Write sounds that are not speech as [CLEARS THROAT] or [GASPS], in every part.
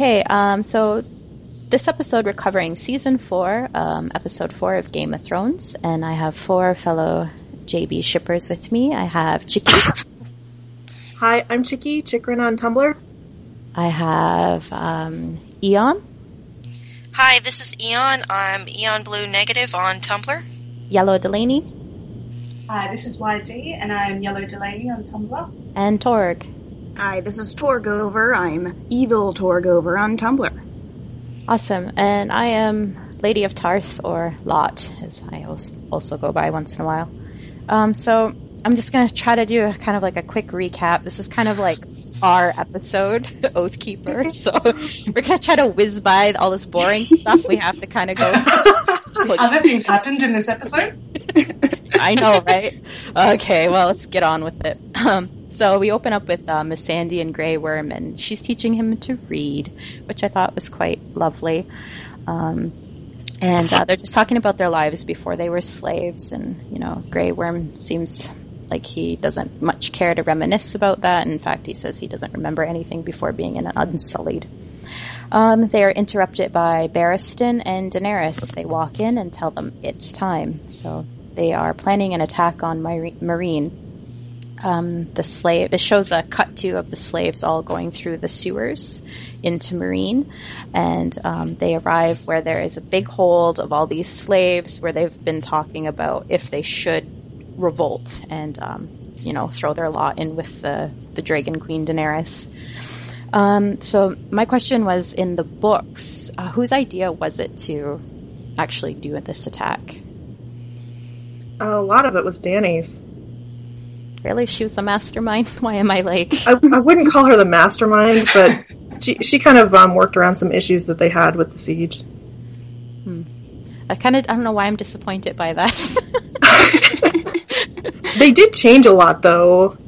Okay, um, so this episode we're covering season four, um, episode four of Game of Thrones, and I have four fellow JB shippers with me. I have Chicky, Hi, I'm Chicky, Chikrin on Tumblr. I have um, Eon, Hi, this is Eon. I'm Eon Blue Negative on Tumblr. Yellow Delaney, Hi, this is YD, and I'm Yellow Delaney on Tumblr. and Torg. Hi, this is Torgover. I'm Evil Torgover on Tumblr. Awesome. And I am Lady of Tarth, or Lot, as I also go by once in a while. Um, so I'm just going to try to do a kind of like a quick recap. This is kind of like our episode, [LAUGHS] Oathkeeper. [LAUGHS] So we're going to try to whiz by all this boring stuff. We have to kind of go. [LAUGHS] Other things happened in this episode. I know, right? Okay, well, let's get on with it. Um, so we open up with uh, Missandei and Grey Worm, and she's teaching him to read, which I thought was quite lovely. Um, and uh, they're just talking about their lives before they were slaves, and you know, Grey Worm seems like he doesn't much care to reminisce about that. In fact, he says he doesn't remember anything before being an Unsullied. Um, they are interrupted by Barristan and Daenerys. They walk in and tell them it's time. So they are planning an attack on Meereen. Um, the slave. It shows a cut to of the slaves all going through the sewers into Meereen, and um, they arrive where there is a big hold of all these slaves, where they've been talking about if they should revolt and um, you know throw their lot in with the the Dragon Queen Daenerys. Um, so my question was in the books, uh, whose idea was it to actually do this attack? A lot of it was Dany's. Really, she was the mastermind. [LAUGHS] Why am I like? I, I wouldn't call her the mastermind, but she she kind of um, worked around some issues that they had with the siege. I kind of I don't know why I'm disappointed by that. [LAUGHS] They did change a lot, though.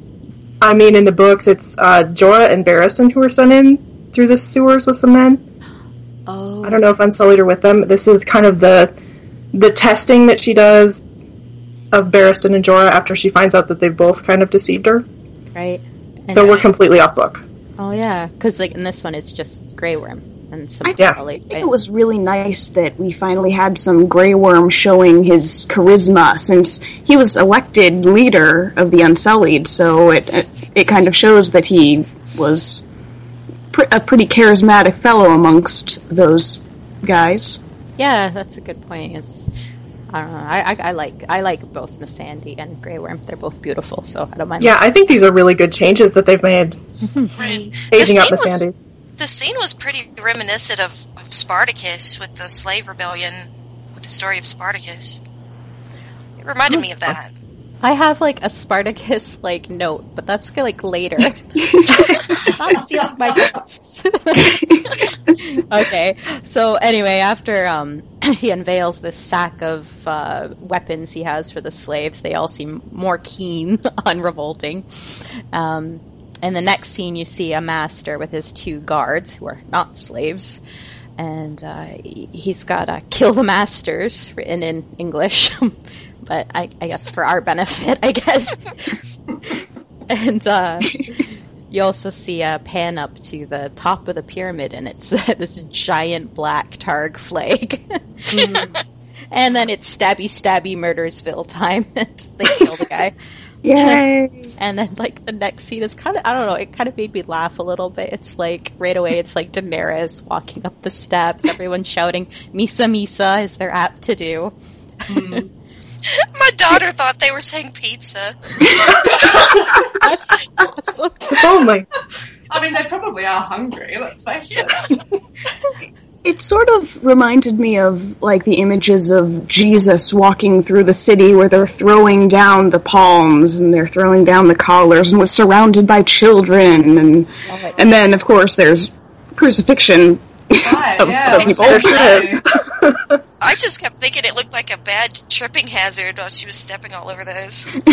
I mean, in the books, it's uh, Jorah and Barristan who were sent in through the sewers with some men. oh, I don't know if Unsullied are with them. This is kind of the the testing that she does of Barristan and Jorah after she finds out that they've both kind of deceived her. right. And- So we're completely off book. oh yeah, because like in this one, it's just Grey Worm and some I Yeah. I think it was really nice that we finally had some Grey Worm showing his charisma since he was elected leader of the Unsullied. So it it, it kind of shows that he was pr- a pretty charismatic fellow amongst those guys. Yeah, that's a good point. It's I don't know. I, I, I like I like both Missandei and Grey Worm. They're both beautiful, so I don't mind. Yeah, I think these are really good changes that they've made. Right. Aging the up scene Miss was- Sandy. The scene was pretty reminiscent of, of Spartacus with the slave rebellion, with the story of Spartacus. It reminded me of that. I have like a Spartacus like note, but that's like later. [LAUGHS] [LAUGHS] Stop stealing my [LAUGHS] notes. okay, so anyway, after um, [COUGHS] he unveils this sack of uh, weapons he has for the slaves, they all seem more keen [LAUGHS] on revolting. Um, in the next scene, you see a master with his two guards, who are not slaves, and uh, he- he's got to [LAUGHS] kill the masters written in English, [LAUGHS] but I, I guess for our benefit, I guess. and uh, you also see a pan up to the top of the pyramid, and it's [LAUGHS] this giant black Targ flag. Hmm. [LAUGHS] and then it's stabby stabby murdersville time, and [LAUGHS] they kill the guy. Yay! And then, like, the next scene is kind of, I don't know, it kind of made me laugh a little bit. It's like, right away, it's like Daenerys walking up the steps, everyone shouting, Mhysa Mhysa is their apt to do. Hmm. [LAUGHS] My daughter thought they were saying pizza. That's [LAUGHS] awesome. Oh my! I mean, they probably are hungry, let's face it. [LAUGHS] It sort of reminded me of like the images of Jesus walking through the city where they're throwing down the palms and they're throwing down the collars and was surrounded by children and and then of course there's crucifixion Right, of, yeah. of people. exactly. [LAUGHS] I just kept thinking it looked like a bad tripping hazard while she was stepping all over those. [LAUGHS]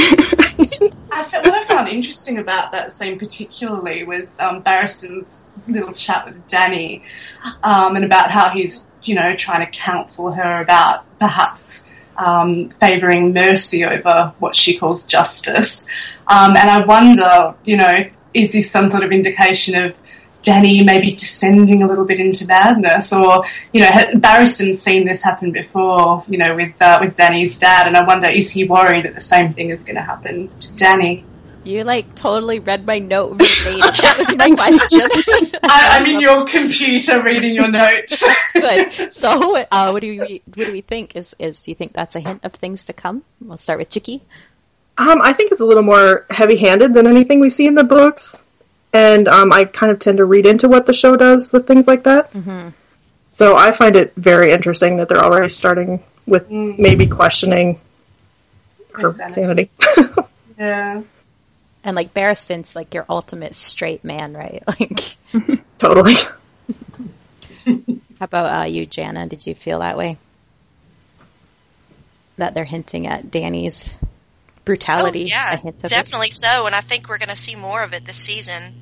I fe- what I found interesting about that scene particularly was um, Barristan's little chat with Dany, um, and about how he's you know trying to counsel her about perhaps um, favouring mercy over what she calls justice. Um, and I wonder, you know, is this some sort of indication of Dany maybe descending a little bit into madness, or you know, ha- Barristan's seen this happen before, you know, with uh, with Dany's dad, and I wonder is he worried that the same thing is going to happen to Dany? You like totally read my note verbatim. [LAUGHS] That was my question. [LAUGHS] I, I'm in your computer reading your notes. [LAUGHS] that's Good. So, uh, what do we what do we think? Is is do you think that's a hint of things to come? We'll start with Chicky. Um, I think it's a little more heavy-handed than anything we see in the books, and um, I kind of tend to read into what the show does with things like that. Mm-hmm. So I find it very interesting that they're already starting with maybe questioning her Her sanity. sanity. [LAUGHS] yeah. And like Barristan's like your ultimate straight man, right? [LAUGHS] Like, totally. how about uh, you, Jana? Did you feel that way? That they're hinting at Dany's brutality. Oh, yeah, a hint of it? definitely so, and I think we're going to see more of it this season.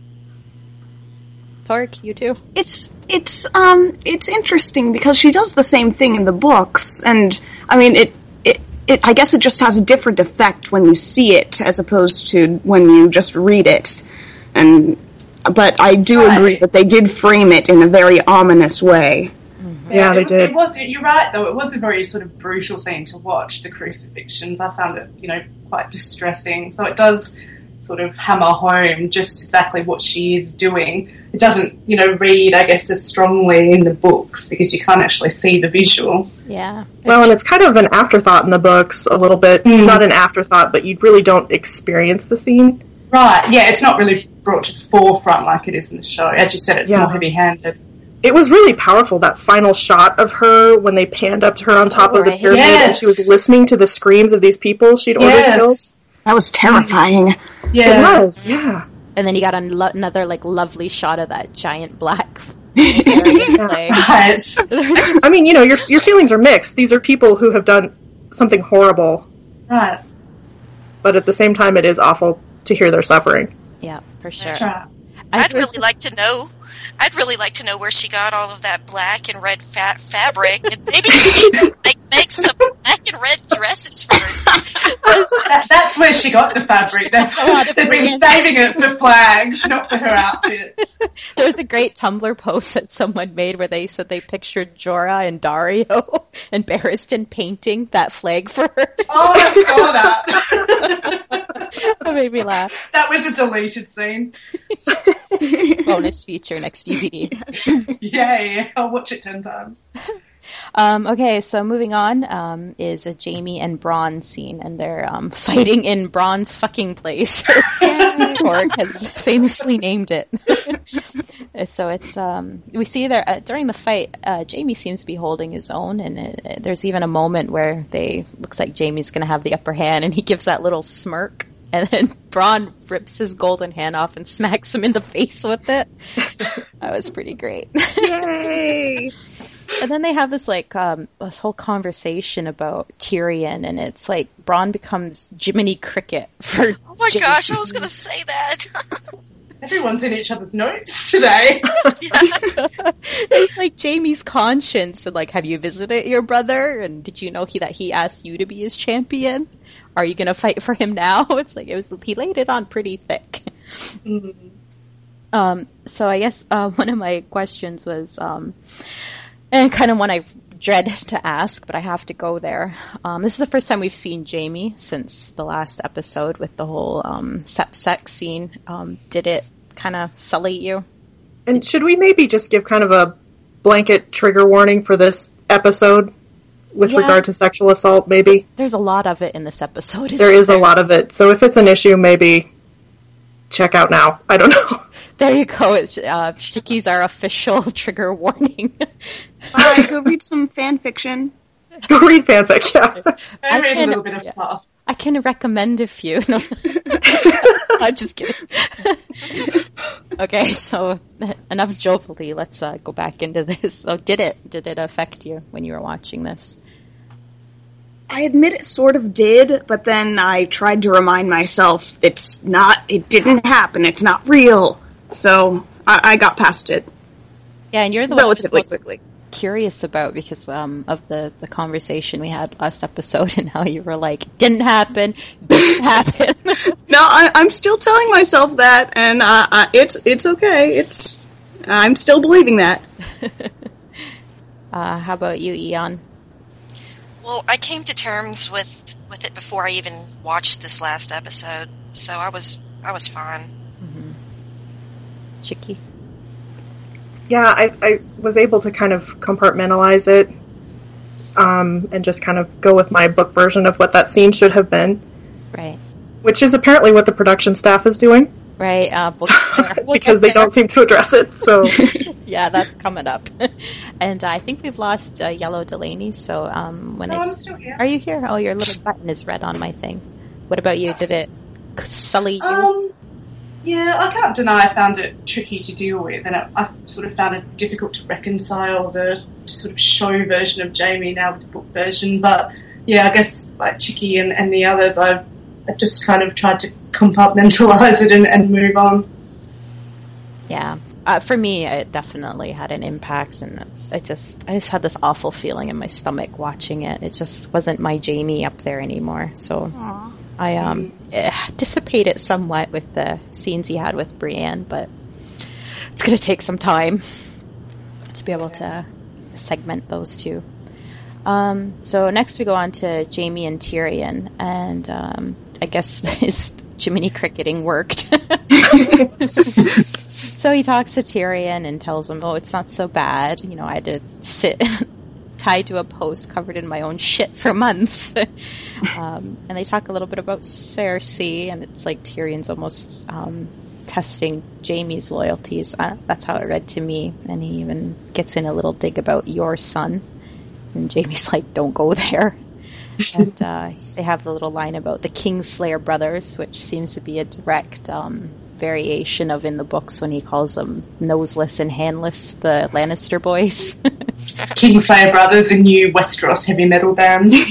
Torg, you too. It's it's um it's interesting because she does the same thing in the books, and I mean it it, it I guess it just has a different effect when you see it as opposed to when you just read it, and but I do Right. agree that they did frame it in a very ominous way. Yeah, it they was, did. It was. You're right, though. It was a very sort of brutal scene to watch. The crucifixions. I found it, you know, quite distressing. So it does sort of hammer home just exactly what she is doing. It doesn't, you know, read, I guess, as strongly in the books because you can't actually see the visual. Yeah. Well, and it's kind of an afterthought in the books, a little bit. Mm. Not an afterthought, but you really don't experience the scene. Right. Yeah. It's not really brought to the forefront like it is in the show. As you said, it's Yeah. more heavy-handed. It was really powerful, that final shot of her when they panned up to her on top Oh, of the right. pyramid and she was listening to the screams of these people she'd ordered killed. That was terrifying. Yeah. It was, yeah. And then you got lo- another like lovely shot of that giant black. [LAUGHS] Right. [LAUGHS] I mean, you know, your your feelings are mixed. These are people who have done something horrible, Right. but at the same time, it is awful to hear their suffering. yeah, for sure. That's right. I I'd really like to know. I'd really like to know where she got all of that black and red fat fabric, and maybe she could make, some [LAUGHS] and red dresses for herself. That, that's where she got the fabric. Oh, they've, lot of they've been saving it for flags, not for her outfits. There was a great Tumblr post that someone made where they said they pictured Jorah and Daario [LAUGHS] and Barristan painting that flag for her. Oh, I saw that. [LAUGHS] that made me laugh. that was a deleted scene. Bonus feature next DVD. [LAUGHS] Yay! I'll watch it ten times. Um, okay, so moving on um, is a Jaime and Bronn scene, and they're um, [LAUGHS] fighting in Bronn's fucking place. [LAUGHS] Torg has [LAUGHS] famously named it. so it's um, we see there uh, during the fight, uh, Jaime seems to be holding his own, and it, it- there's even a moment where they looks like Jaime's going to have the upper hand, and he gives that little smirk. And then Bronn rips his golden hand off and smacks him in the face with it. that was pretty great. Yay! [LAUGHS] And then they have this like um, this whole conversation about Tyrion, and it's like Bronn becomes Jiminy Cricket for. [LAUGHS] Oh my Jaime. gosh, I was going to say that. [LAUGHS] Everyone's in each other's notes today. it's like Jaime's conscience, and like, have you visited your brother? And did you know he that he asked you to be his champion? Are you gonna fight for him now? It's like it was he laid it on pretty thick. Um, so I guess uh, one of my questions was, um, and kind of one I dread to ask, but I have to go there. Um, this is the first time we've seen Jaime since the last episode with the whole um, sept sex scene. Um, did it kind of sully you? And should we maybe just give kind of a blanket trigger warning for this episode with Yeah. regard to sexual assault, maybe? There's a lot of it in this episode. There is a lot of it. So if it's an issue, maybe check out now. I don't know. There you go. It's, uh, Chickies are official [LAUGHS] trigger warning. Bye, go read some fan fiction. Go read fanfic, yeah. [LAUGHS] I read a can- little bit of yeah. fluff. I can recommend a few. [LAUGHS] No. I'm just kidding. okay, so enough joviality. Let's uh, go back into this. So, did it? Did it affect you when you were watching this? I admit it sort of did, but then I tried to remind myself it's not, it didn't happen, it's not real. So I, I got past it Yeah, and you're the relatively most quickly. curious about because um, of the the conversation we had last episode [LAUGHS] and how you were like, didn't happen, didn't happen. [LAUGHS] No, I, I'm still telling myself that, and uh, uh, it's it's okay. It's I'm still believing that. [LAUGHS] uh, how about you, Eon? Well, I came to terms with with it before I even watched this last episode, so I was I was fine. Chicky? yeah, I, I was able to kind of compartmentalize it um, and just kind of go with my book version of what that scene should have been, Right. which is apparently what the production staff is doing Right. Uh, [LAUGHS] we'll- we'll because they there. don't seem to address it. So [LAUGHS] Yeah, that's coming up. [LAUGHS] and I think we've lost uh, Yellow Delaney. So um, when No, I I'm still here. are you here? Oh, your little button is red on my thing. What about you? Did it sully you? Um, yeah, I can't deny I found it tricky to deal with, and I, I sort of found it difficult to reconcile the sort of show version of Jaime now with the book version. But yeah, I guess like Chicky and, and the others, I've, I've just kind of tried to compartmentalize it and, and move on. Yeah. Uh, for me, it definitely had an impact, and I just I just had this awful feeling in my stomach watching it. It just wasn't my Jaime up there anymore. So I um it dissipated somewhat with the scenes he had with Brienne, but it's going to take some time to be able to segment those two. Um, so next we go on to Jaime and Tyrion, and um, I guess [LAUGHS] his Jiminy cricketing worked. [LAUGHS] so he talks to Tyrion and tells him, "Oh, it's not so bad. You know, I had to sit tied to a post covered in my own shit for months." [LAUGHS] um, and they talk a little bit about Cersei, and it's like Tyrion's almost um, testing Jaime's loyalties. Uh, that's how it read to me. And he even gets in a little dig about your son, and Jaime's [LAUGHS] like, "Don't go there." [LAUGHS] and uh, they have the little line about the Kingslayer brothers, which seems to be a direct um, variation of in the books when he calls them noseless and handless, the Lannister boys. [LAUGHS] Kingslayer Brothers, a new Westeros heavy metal band. [LAUGHS]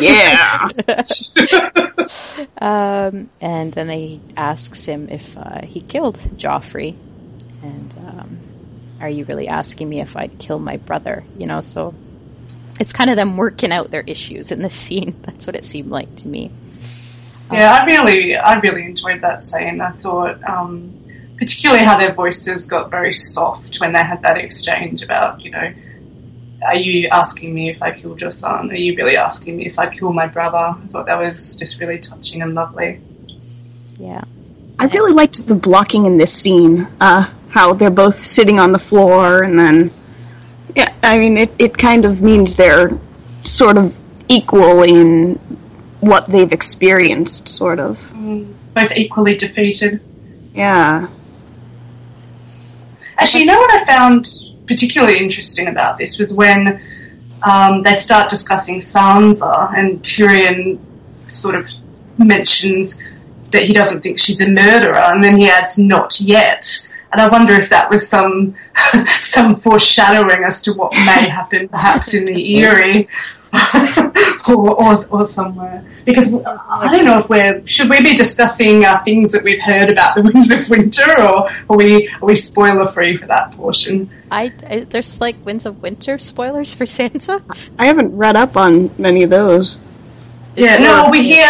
Yeah. um, and then they asks him if uh, he killed Joffrey, and um, are you really asking me if I'd kill my brother? You know, so it's kind of them working out their issues in the [LAUGHS] scene. That's what it seemed like to me. Yeah, I really, I really enjoyed that scene. I thought, um, particularly how their voices got very soft when they had that exchange about, you know, are you asking me if I killed your son? Are you really asking me if I killed my brother? I thought that was just really touching and lovely. Yeah. I really liked the blocking in this scene. Uh, how they're both sitting on the floor, and then, yeah, I mean, it, it kind of means they're sort of equal in what they've experienced, sort of. Both equally defeated. Yeah. Actually, you know what I found particularly interesting about this was when um, they start discussing Sansa and Tyrion sort of mentions that he doesn't think she's a murderer, and then he adds "not yet." And I wonder if that was some [LAUGHS] some foreshadowing as to what may [LAUGHS] happen, perhaps in the Eyrie. [LAUGHS] or, or, or somewhere because I don't know if we're should we be discussing uh, things that we've heard about the [LAUGHS] Winds of Winter or are we are we spoiler free for that portion? I, I there's like Winds of Winter spoilers for Sansa. I haven't read up on many of those. Yeah, no, we hear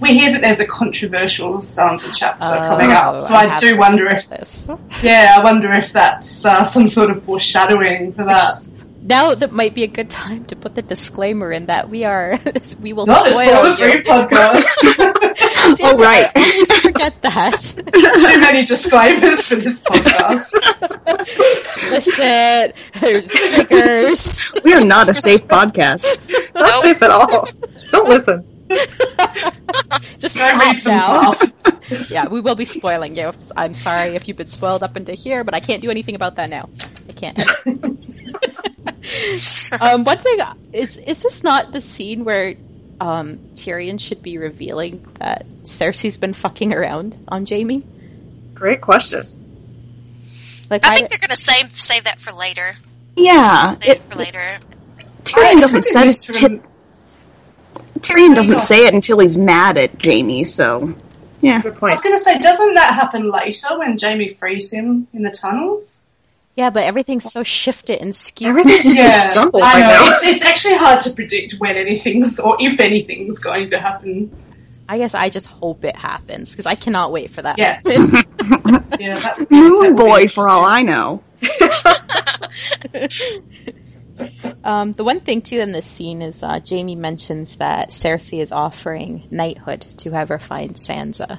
we hear that there's a controversial Sansa chapter coming up, so I, do wonder if this. yeah, I wonder if that's uh, some sort of foreshadowing for that. Now that might be a good time to put the disclaimer in that we are [LAUGHS] we will Not spoil spoiler you. podcast. Damn [LAUGHS] [LAUGHS] Oh, right. it, Forget that. Too many disclaimers for this podcast. Explicit. There's triggers. We are not a safe podcast. not Nope. safe at all. Don't listen. Just stop now. fluff. yeah, we will be spoiling you. I'm sorry if you've been spoiled up into here, but I can't do anything about that now. I can't. [LAUGHS] um, one thing is is this not the scene where um, Tyrion should be revealing that Cersei's been fucking around on Jaime? Great question. Like I think they're going to save save that for later. Yeah, Save it, it for later. Tyrion doesn't say missed it. rem- Tyrion doesn't say it until he's mad at Jaime. So, yeah. Good I was going to say, doesn't that happen later when Jaime frees him in the tunnels? Yeah, but everything's so shifted and skewed. Everything's [LAUGHS] just Yeah, jumbled I right know. now. It's, it's actually hard to predict when anything's or if anything's going to happen. I guess I just hope it happens because I cannot wait for that. Yeah. [LAUGHS] Yeah, that [LAUGHS] Moon that Boy, for all. I know. Um, the one thing too in this scene is uh, Jaime mentions that Cersei is offering knighthood to whoever finds Sansa.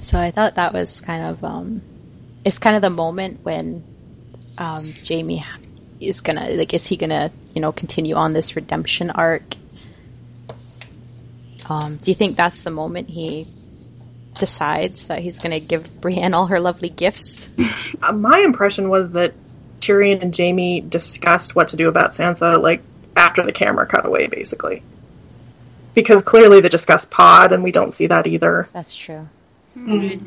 So I thought that was kind of um, it's kind of the moment when um, Jaime is gonna like is he gonna you know continue on this redemption arc? Um, do you think that's the moment he decides that he's gonna give Brienne all her lovely gifts? Uh, my impression was that Tyrion and Jaime discussed what to do about Sansa, like after the camera cut away, basically. Because clearly they discussed Pod, and we don't see that either. That's true. Mm.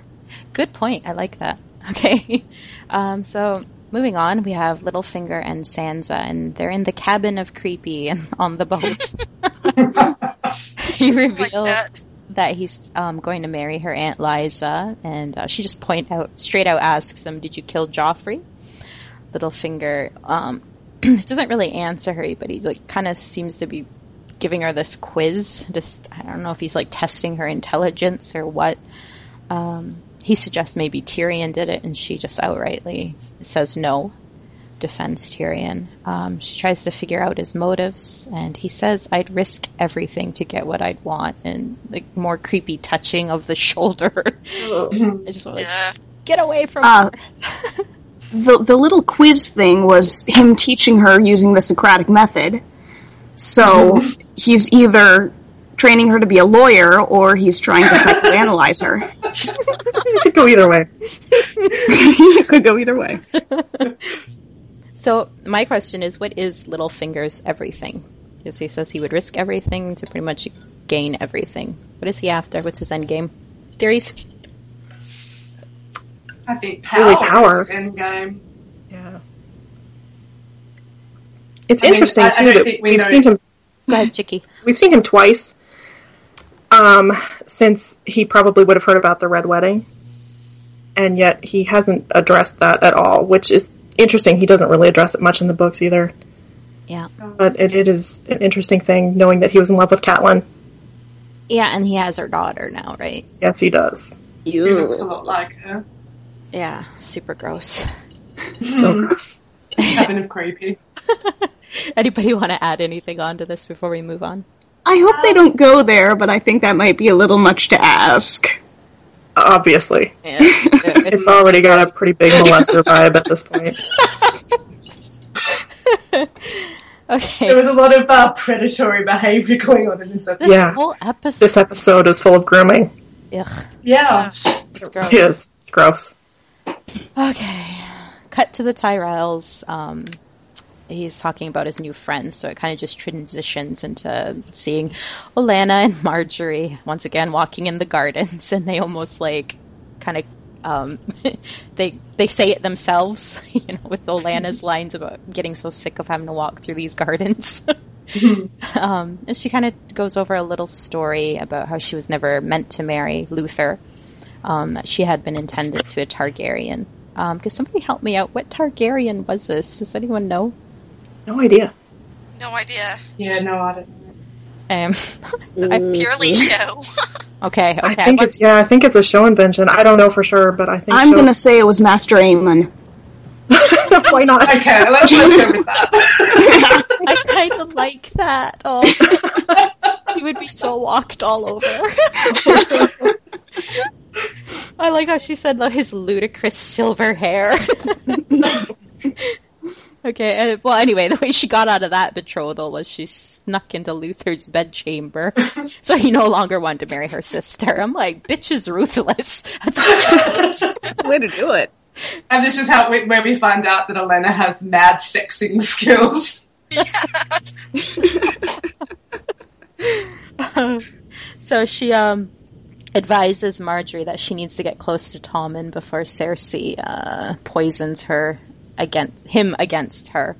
Good point. I like that. [LAUGHS] Okay. Um, so moving on, we have Littlefinger and Sansa, and they're in the cabin of Creepy [LAUGHS] and on the boat. [LAUGHS] he Like reveals that. that he's um, going to marry her aunt Lysa, and uh, she just point out straight out asks him, "Did you kill Joffrey?" Littlefinger um, [CLEARS THROAT] doesn't really answer her, but he's like kind of seems to be giving her this quiz. Just I don't know if he's like testing her intelligence or what. Um, he suggests maybe Tyrion did it, and she just outrightly says no. Defends Tyrion. Um, she tries to figure out his motives, and he says, "I'd risk everything to get what I'd want." And like more creepy touching of the [LAUGHS] shoulder. [LAUGHS] I just want to Yeah. get away from Uh, her. [LAUGHS] the the little quiz thing was him teaching her using the Socratic method. So he's either training her to be a lawyer or he's trying to psychoanalyze her. It [LAUGHS] could go either way. it [LAUGHS] could go either way. So my question is, what is Littlefinger's everything? Because he says he would risk everything to pretty much gain everything. What is he after? What's his end game? Theories? I think power, Really power. is his end game. Yeah. It's I interesting I- I too don't that think we we've know- seen him. Go ahead, Chicky. We've seen him twice. Um, since he probably would have heard about the red wedding, and yet he hasn't addressed that at all, which is interesting. He doesn't really address it much in the books either. Yeah. But it, it is an interesting thing knowing that he was in love with Catelyn. Yeah, and he has her daughter now, right? Yes, he does. He looks a lot like her. Yeah, super gross. So [LAUGHS] gross. Cabin of creepy. [LAUGHS] Anybody want to add anything onto this before we move on? I hope they don't go there, but I think that might be a little much to ask. Obviously, Yeah, it's, it's already got a pretty big molester vibe at this point. [LAUGHS] Okay. There was a lot of uh, predatory behaviour going on in this episode. This Yeah. whole episode, This episode is full of grooming. ugh, Yeah. it's gross. It is. It's gross. Okay. Cut to the Tyrells. Um, he's talking about his new friends, so it kind of just transitions into seeing Olenna and Margaery once again walking in the gardens, [LAUGHS] and they almost like kind of um, [LAUGHS] they they say it themselves, [LAUGHS] you know, with Olenna's lines about getting so sick of having to walk through these gardens. um, and she kind of goes over a little story about how she was never meant to marry Luthor um, that she had been intended to a Targaryen. Um, could somebody help me out? What Targaryen was this? Does anyone know? No idea. No idea. Yeah, no, I don't know. Um, [LAUGHS] Purely show. okay, [LAUGHS] okay. I think it's yeah. I think it's a show invention. I don't know for sure, but I think I'm show- gonna say it was Maester Aemon. [LAUGHS] Why not? Okay, let's, let's go with that. I kind of like that. Oh, he would be so walked all over. I like how she said though his ludicrous silver hair. Okay, uh, well, anyway, [LAUGHS] the way she got out of that betrothal was she snuck into Luthor's bedchamber, [LAUGHS] so he no longer wanted to marry her sister. I'm like, bitch is ruthless. [LAUGHS] That's the Way to do it. And this is how we, where we find out that Olenna has mad sexing skills. so she um advises Margaery that she needs to get close to Tommen before Cersei uh, poisons her against him against her,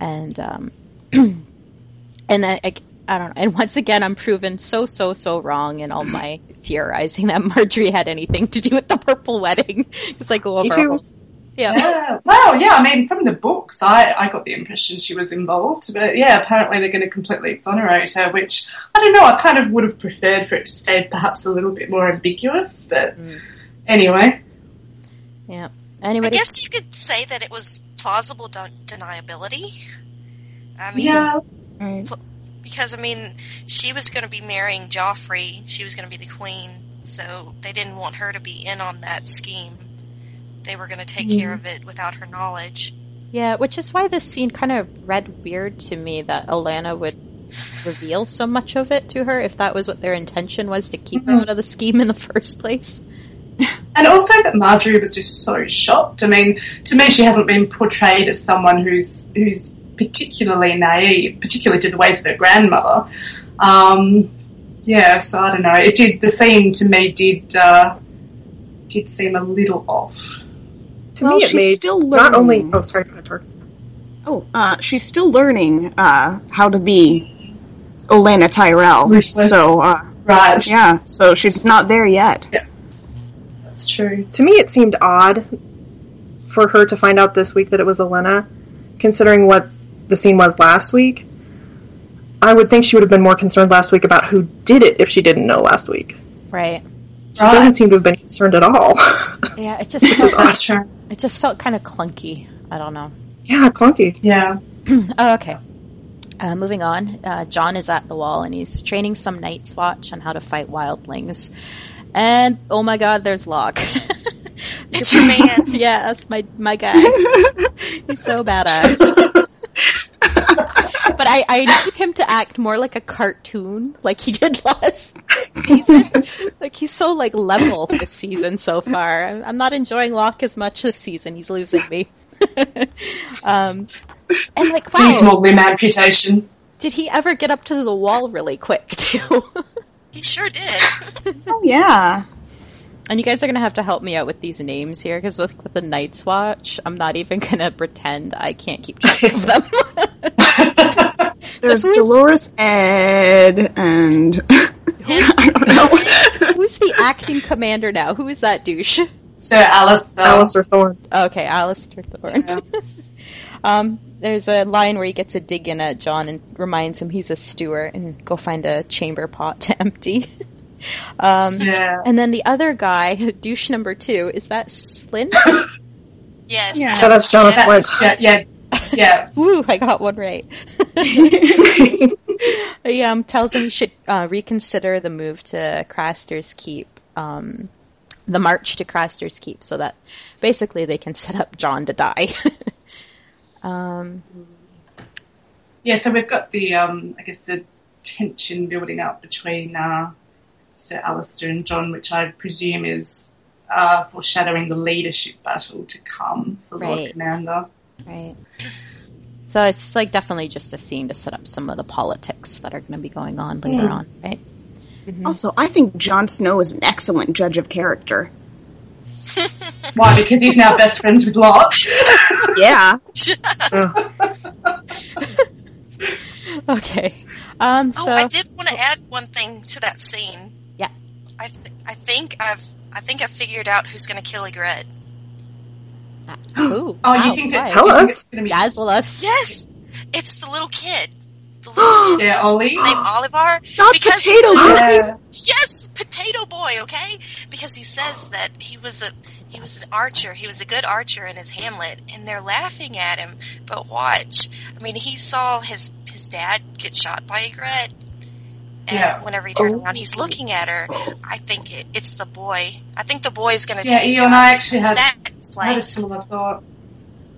and um, [CLEARS THROAT] and I, I I don't know. And once again, I'm proven so so so wrong in all my [CLEARS THROAT] theorizing that Margaery had anything to do with the purple wedding. [LAUGHS] It's like go over. Me a too. Yeah. Yeah. Well, yeah, I mean, from the books, I, I got the impression she was involved. But yeah, apparently they're going to completely exonerate her, which I don't know. I kind of would have preferred for it to stay perhaps a little bit more ambiguous. But Mm. anyway, Yeah. I guess you could say that it was plausible de- deniability. I mean, yeah. Right. because I mean, she was going to be marrying Joffrey. She was going to be the queen, so they didn't want her to be in on that scheme. They were going to take care of it without her knowledge. Yeah, which is why this scene kind of read weird to me that Olenna would reveal so much of it to her if that was what their intention was to keep her Mhm. out of the scheme in the first place. And also that Margaery was just so shocked. I mean, to me, she hasn't been portrayed as someone who's who's particularly naive, particularly to the ways of her grandmother. Um, yeah, so I don't know. It did. The scene to me did uh, did seem a little off. To Well, me, it she's made still not only. learning. Oh, sorry, go ahead, Oh, uh, she's still learning uh, how to be Olenna Tyrell. Ruthless. So, uh, Right. yeah, so she's not there yet. That's true. To me, it seemed odd for her to find out this week that it was Olenna, considering what the scene was last week. I would think she would have been more concerned last week about who did it if she didn't know last week. Right. She doesn't seem to have been concerned at all. [LAUGHS] Yeah, it just Which felt, That's true. it just felt kind of clunky. I don't know. yeah, clunky. Yeah. [CLEARS THROAT] Oh, okay. Uh, moving on, uh, Jon is at the wall and he's training some Night's Watch on how to fight wildlings. And oh my god, there's Locke. [LAUGHS] It's your [LAUGHS] man. yeah, that's my my guy. He's so badass. [LAUGHS] but I, I need him to act more like a cartoon, like he did last season. like he's so like level this season so far. I'm, not enjoying Locke as much this season. He's losing me. um, and like, Needs wow, more limb amputation. did he ever get up to the wall really quick too? He sure did. [LAUGHS] Oh, yeah. and you guys are gonna have to help me out with these names here because with, with the Night's Watch, I'm not even gonna pretend I can't keep track of them. [LAUGHS] [LAUGHS] There's who's- Dolorous Edd and. I don't know. Who's the acting commander now? Who is that douche? Sir Alliser. Alliser Thorne. Okay, Alliser Thorne. Yeah. um, there's a line where he gets a dig in at Jon and reminds him he's a steward and go find a chamber pot to [LAUGHS] empty. um, Yeah. and then the other guy, [LAUGHS] douche number two, is that Slynt? [LAUGHS] Yes. Yeah. So that's Janos That's, Flint. yeah, yeah, yeah. Woo, I got one right. he um, tells him he should uh, reconsider the move to Craster's Keep, um, the march to Craster's Keep, so that basically they can set up Jon to die. Um, Yeah, so we've got the, um, I guess, the tension building up between uh, Sir Alliser and Jon, which I presume is uh, foreshadowing the leadership battle to come for Lord Right. Commander. right. So it's like definitely just a scene to set up some of the politics that are going to be going on later Hmm. on, right? Also, I think Jon Snow is an excellent judge of character. [LAUGHS] Why? Because he's now best friends with Locke. [LAUGHS] Yeah. [LAUGHS] Okay. Um, so Oh, I did want to add one thing to that scene. Yeah. I th- I think I've I think I've figured out who's going to kill Ygritte. [GASPS] Ooh, Oh, wow, you think that? Tell you think us. it's gonna be- dazzle us. Yes, it's the little kid. The. [GASPS] Yeah, Ollie. Name Oliver. Not Because Potato Boy. Yeah. Yes, Potato Boy. Okay, because he says that he was a he was an archer. He was a good archer in his Hamlet, and they're laughing at him. But watch, I mean, he saw his his dad get shot by Ygritte. And Yeah. whenever he turned around, he's oh. looking at her. I think it, it's the boy. I think the boy is going to Yeah, take Eon, I actually had- Zach's I had a similar thought.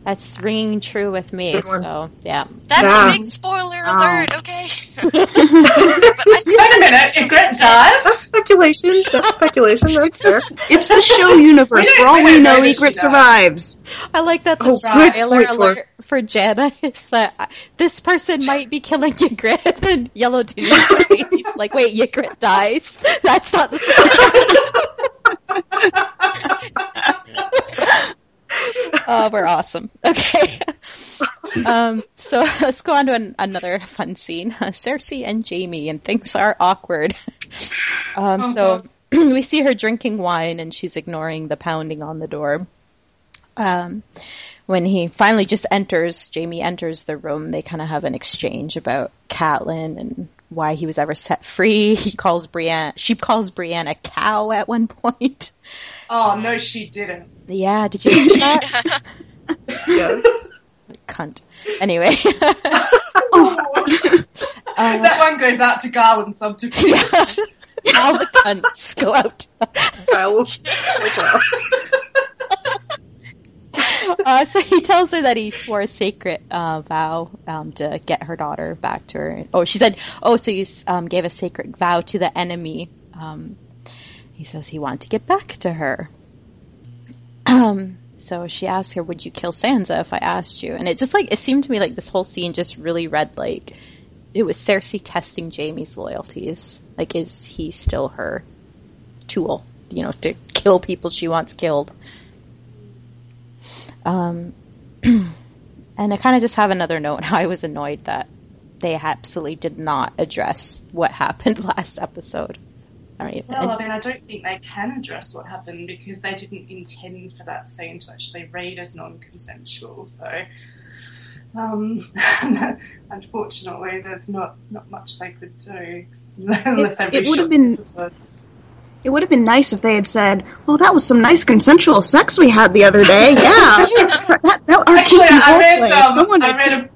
That's ringing true with me. So yeah, That's Yeah. a big spoiler Wow. alert, okay? but I think Wait a minute, Ygritte That's dies? speculation. That's speculation. That's fair. It's the show universe. We For all we we know, know Ygritte survives. I like that the Oh, right. spoiler Wait for- alert for Jana [LAUGHS] is that uh, this person might be killing Ygritte, [LAUGHS] and Yellow Dude he's like, wait, Ygritte dies. [LAUGHS] That's not the spoiler. Oh, we're awesome. [LAUGHS] Okay. [LAUGHS] Um, so [LAUGHS] let's go on to an, another fun scene. Uh, Cersei and Jaime, and things are awkward. Um, so [CLEARS THROAT] we see her drinking wine, and she's ignoring the pounding on the door. Um, when he finally just enters, Jaime enters the room. They kind of have an exchange about Catelyn and why he was ever set free. He calls Brienne. She calls Brienne a cow at one point. Oh, no, she didn't. Yeah, did you see that? [LAUGHS] Yeah. [LAUGHS] Cunt. Anyway, [LAUGHS] that one goes out to Garland subterfuge. all the cunts go out. Kyle. Like. Uh, so he tells her that he swore a sacred uh, vow um, to get her daughter back to her. Oh, she said, "Oh, so you um, gave a sacred vow to the enemy." Um, he says he wanted to get back to her. Um, so she asks her, "Would you kill Sansa if I asked you?" And it just like it seemed to me like this whole scene just really read like it was Cersei testing Jaime's loyalties. Like, is he still her tool? You know, to kill people she wants killed. Um, [CLEARS THROAT] and I kind of just have another note. [LAUGHS] How I was annoyed that they absolutely did not address what happened [LAUGHS] last episode. All right. Well, I mean, I don't think they can address what happened because they didn't intend for that scene to actually read as non-consensual. So, um, [LAUGHS] unfortunately, there's not, not much they could do [LAUGHS] unless It- it would have been- episode. It would have been nice if they had said, "Well, that was some nice consensual sex we had the other day." [LAUGHS] Yeah, that, that, our Actually, I read, roleplay. Um, someone I read a,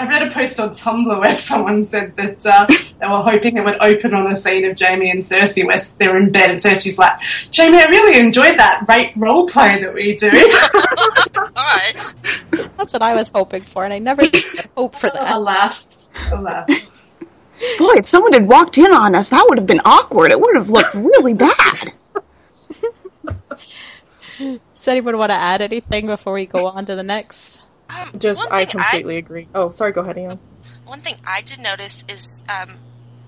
I read a post on Tumblr where [LAUGHS] someone said that uh, they were hoping it would open on a scene of Jaime and Cersei where they're in bed and Cersei's like, Jaime, I really enjoyed that rape role play that we do. [LAUGHS] gosh. That's what I was hoping for, and I never did hope for that. alas, alas. Boy, if someone had walked in on us, that would have been awkward. It would have looked really bad. [LAUGHS] Does anyone want to add anything before we go on to the next? Um, Just, I thing completely agree. Oh, sorry. Go ahead, Ian. one thing I did notice is um,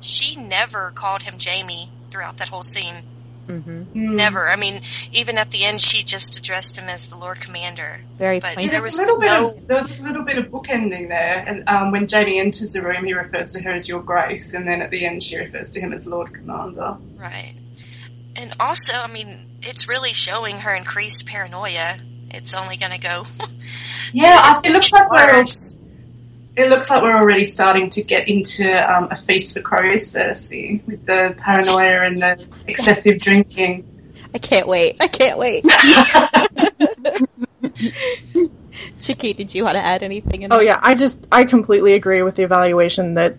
she never called him Jaime throughout that whole scene. Mm-hmm. Never. I mean, even at the end, she just addressed him as the Lord Commander. Very But pointed. there was a little bit no. of there's a little bit of bookending there, and um, when Jaime enters the room, he refers to her as Your Grace, and then at the end, she refers to him as Lord Commander. Right. And also, I mean, it's really showing her increased paranoia. It's only going to go. [LAUGHS] Yeah, it looks like we're. It looks like we're already starting to get into um, a feast for crows, Cersei, with the paranoia and the excessive drinking. I can't wait. I can't wait. [LAUGHS] Chicky, did you want to add anything? In Oh there? yeah, I just I completely agree with the evaluation that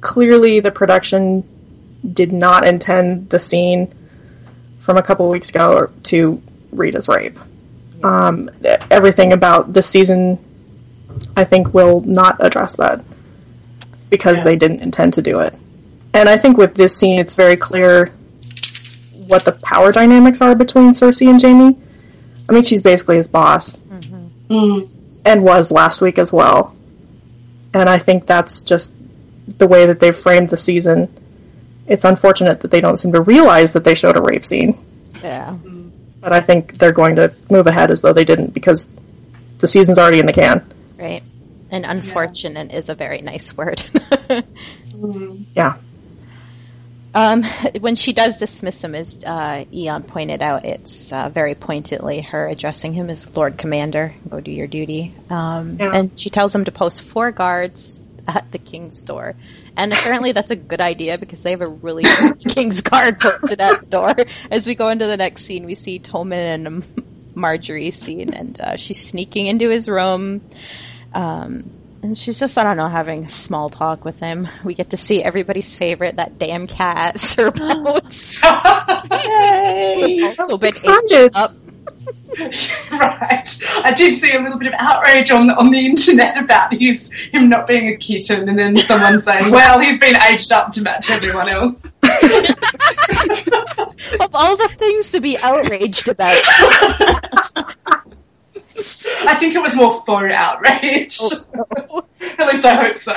clearly the production did not intend the scene from a couple weeks ago to read as rape. Um, everything about this season, I think, will not address that because Yeah. they didn't intend to do it. And I think with this scene, it's very clear what the power dynamics are between Cersei and Jaime. I mean, she's basically his boss Mm. and was last week as well. And I think that's just the way that they've framed the season. It's unfortunate that they don't seem to realize that they showed a rape scene, Yeah. But I think they're going to move ahead as though they didn't because the season's already in the can. Right. And unfortunate is a very nice word. [LAUGHS] Mm. Yeah. Um, when she does dismiss him, as uh, Eon pointed out, it's uh, very pointedly her addressing him as Lord Commander. Go do your duty. Um, Yeah. And she tells him to post four guards at the king's door. And apparently that's a good idea because they have a really [LAUGHS] king's guard posted at the door. As we go into the next scene, we see Tommen and Margaery scene, and uh, she's sneaking into his room. Um, and she's just, I don't know, having small talk with him. We get to see everybody's favorite, that damn cat, [LAUGHS] Sir [GASPS] Bones. [LAUGHS] Yay! Has also been Excited. aged up. [LAUGHS] right. I did see a little bit of outrage on on the internet about his him not being a kitten, and then someone saying, "Well, he's been aged up to match everyone else." [LAUGHS] Of all the things to be outraged about. [LAUGHS] I think it was more for outrage. Oh, At least I hope so.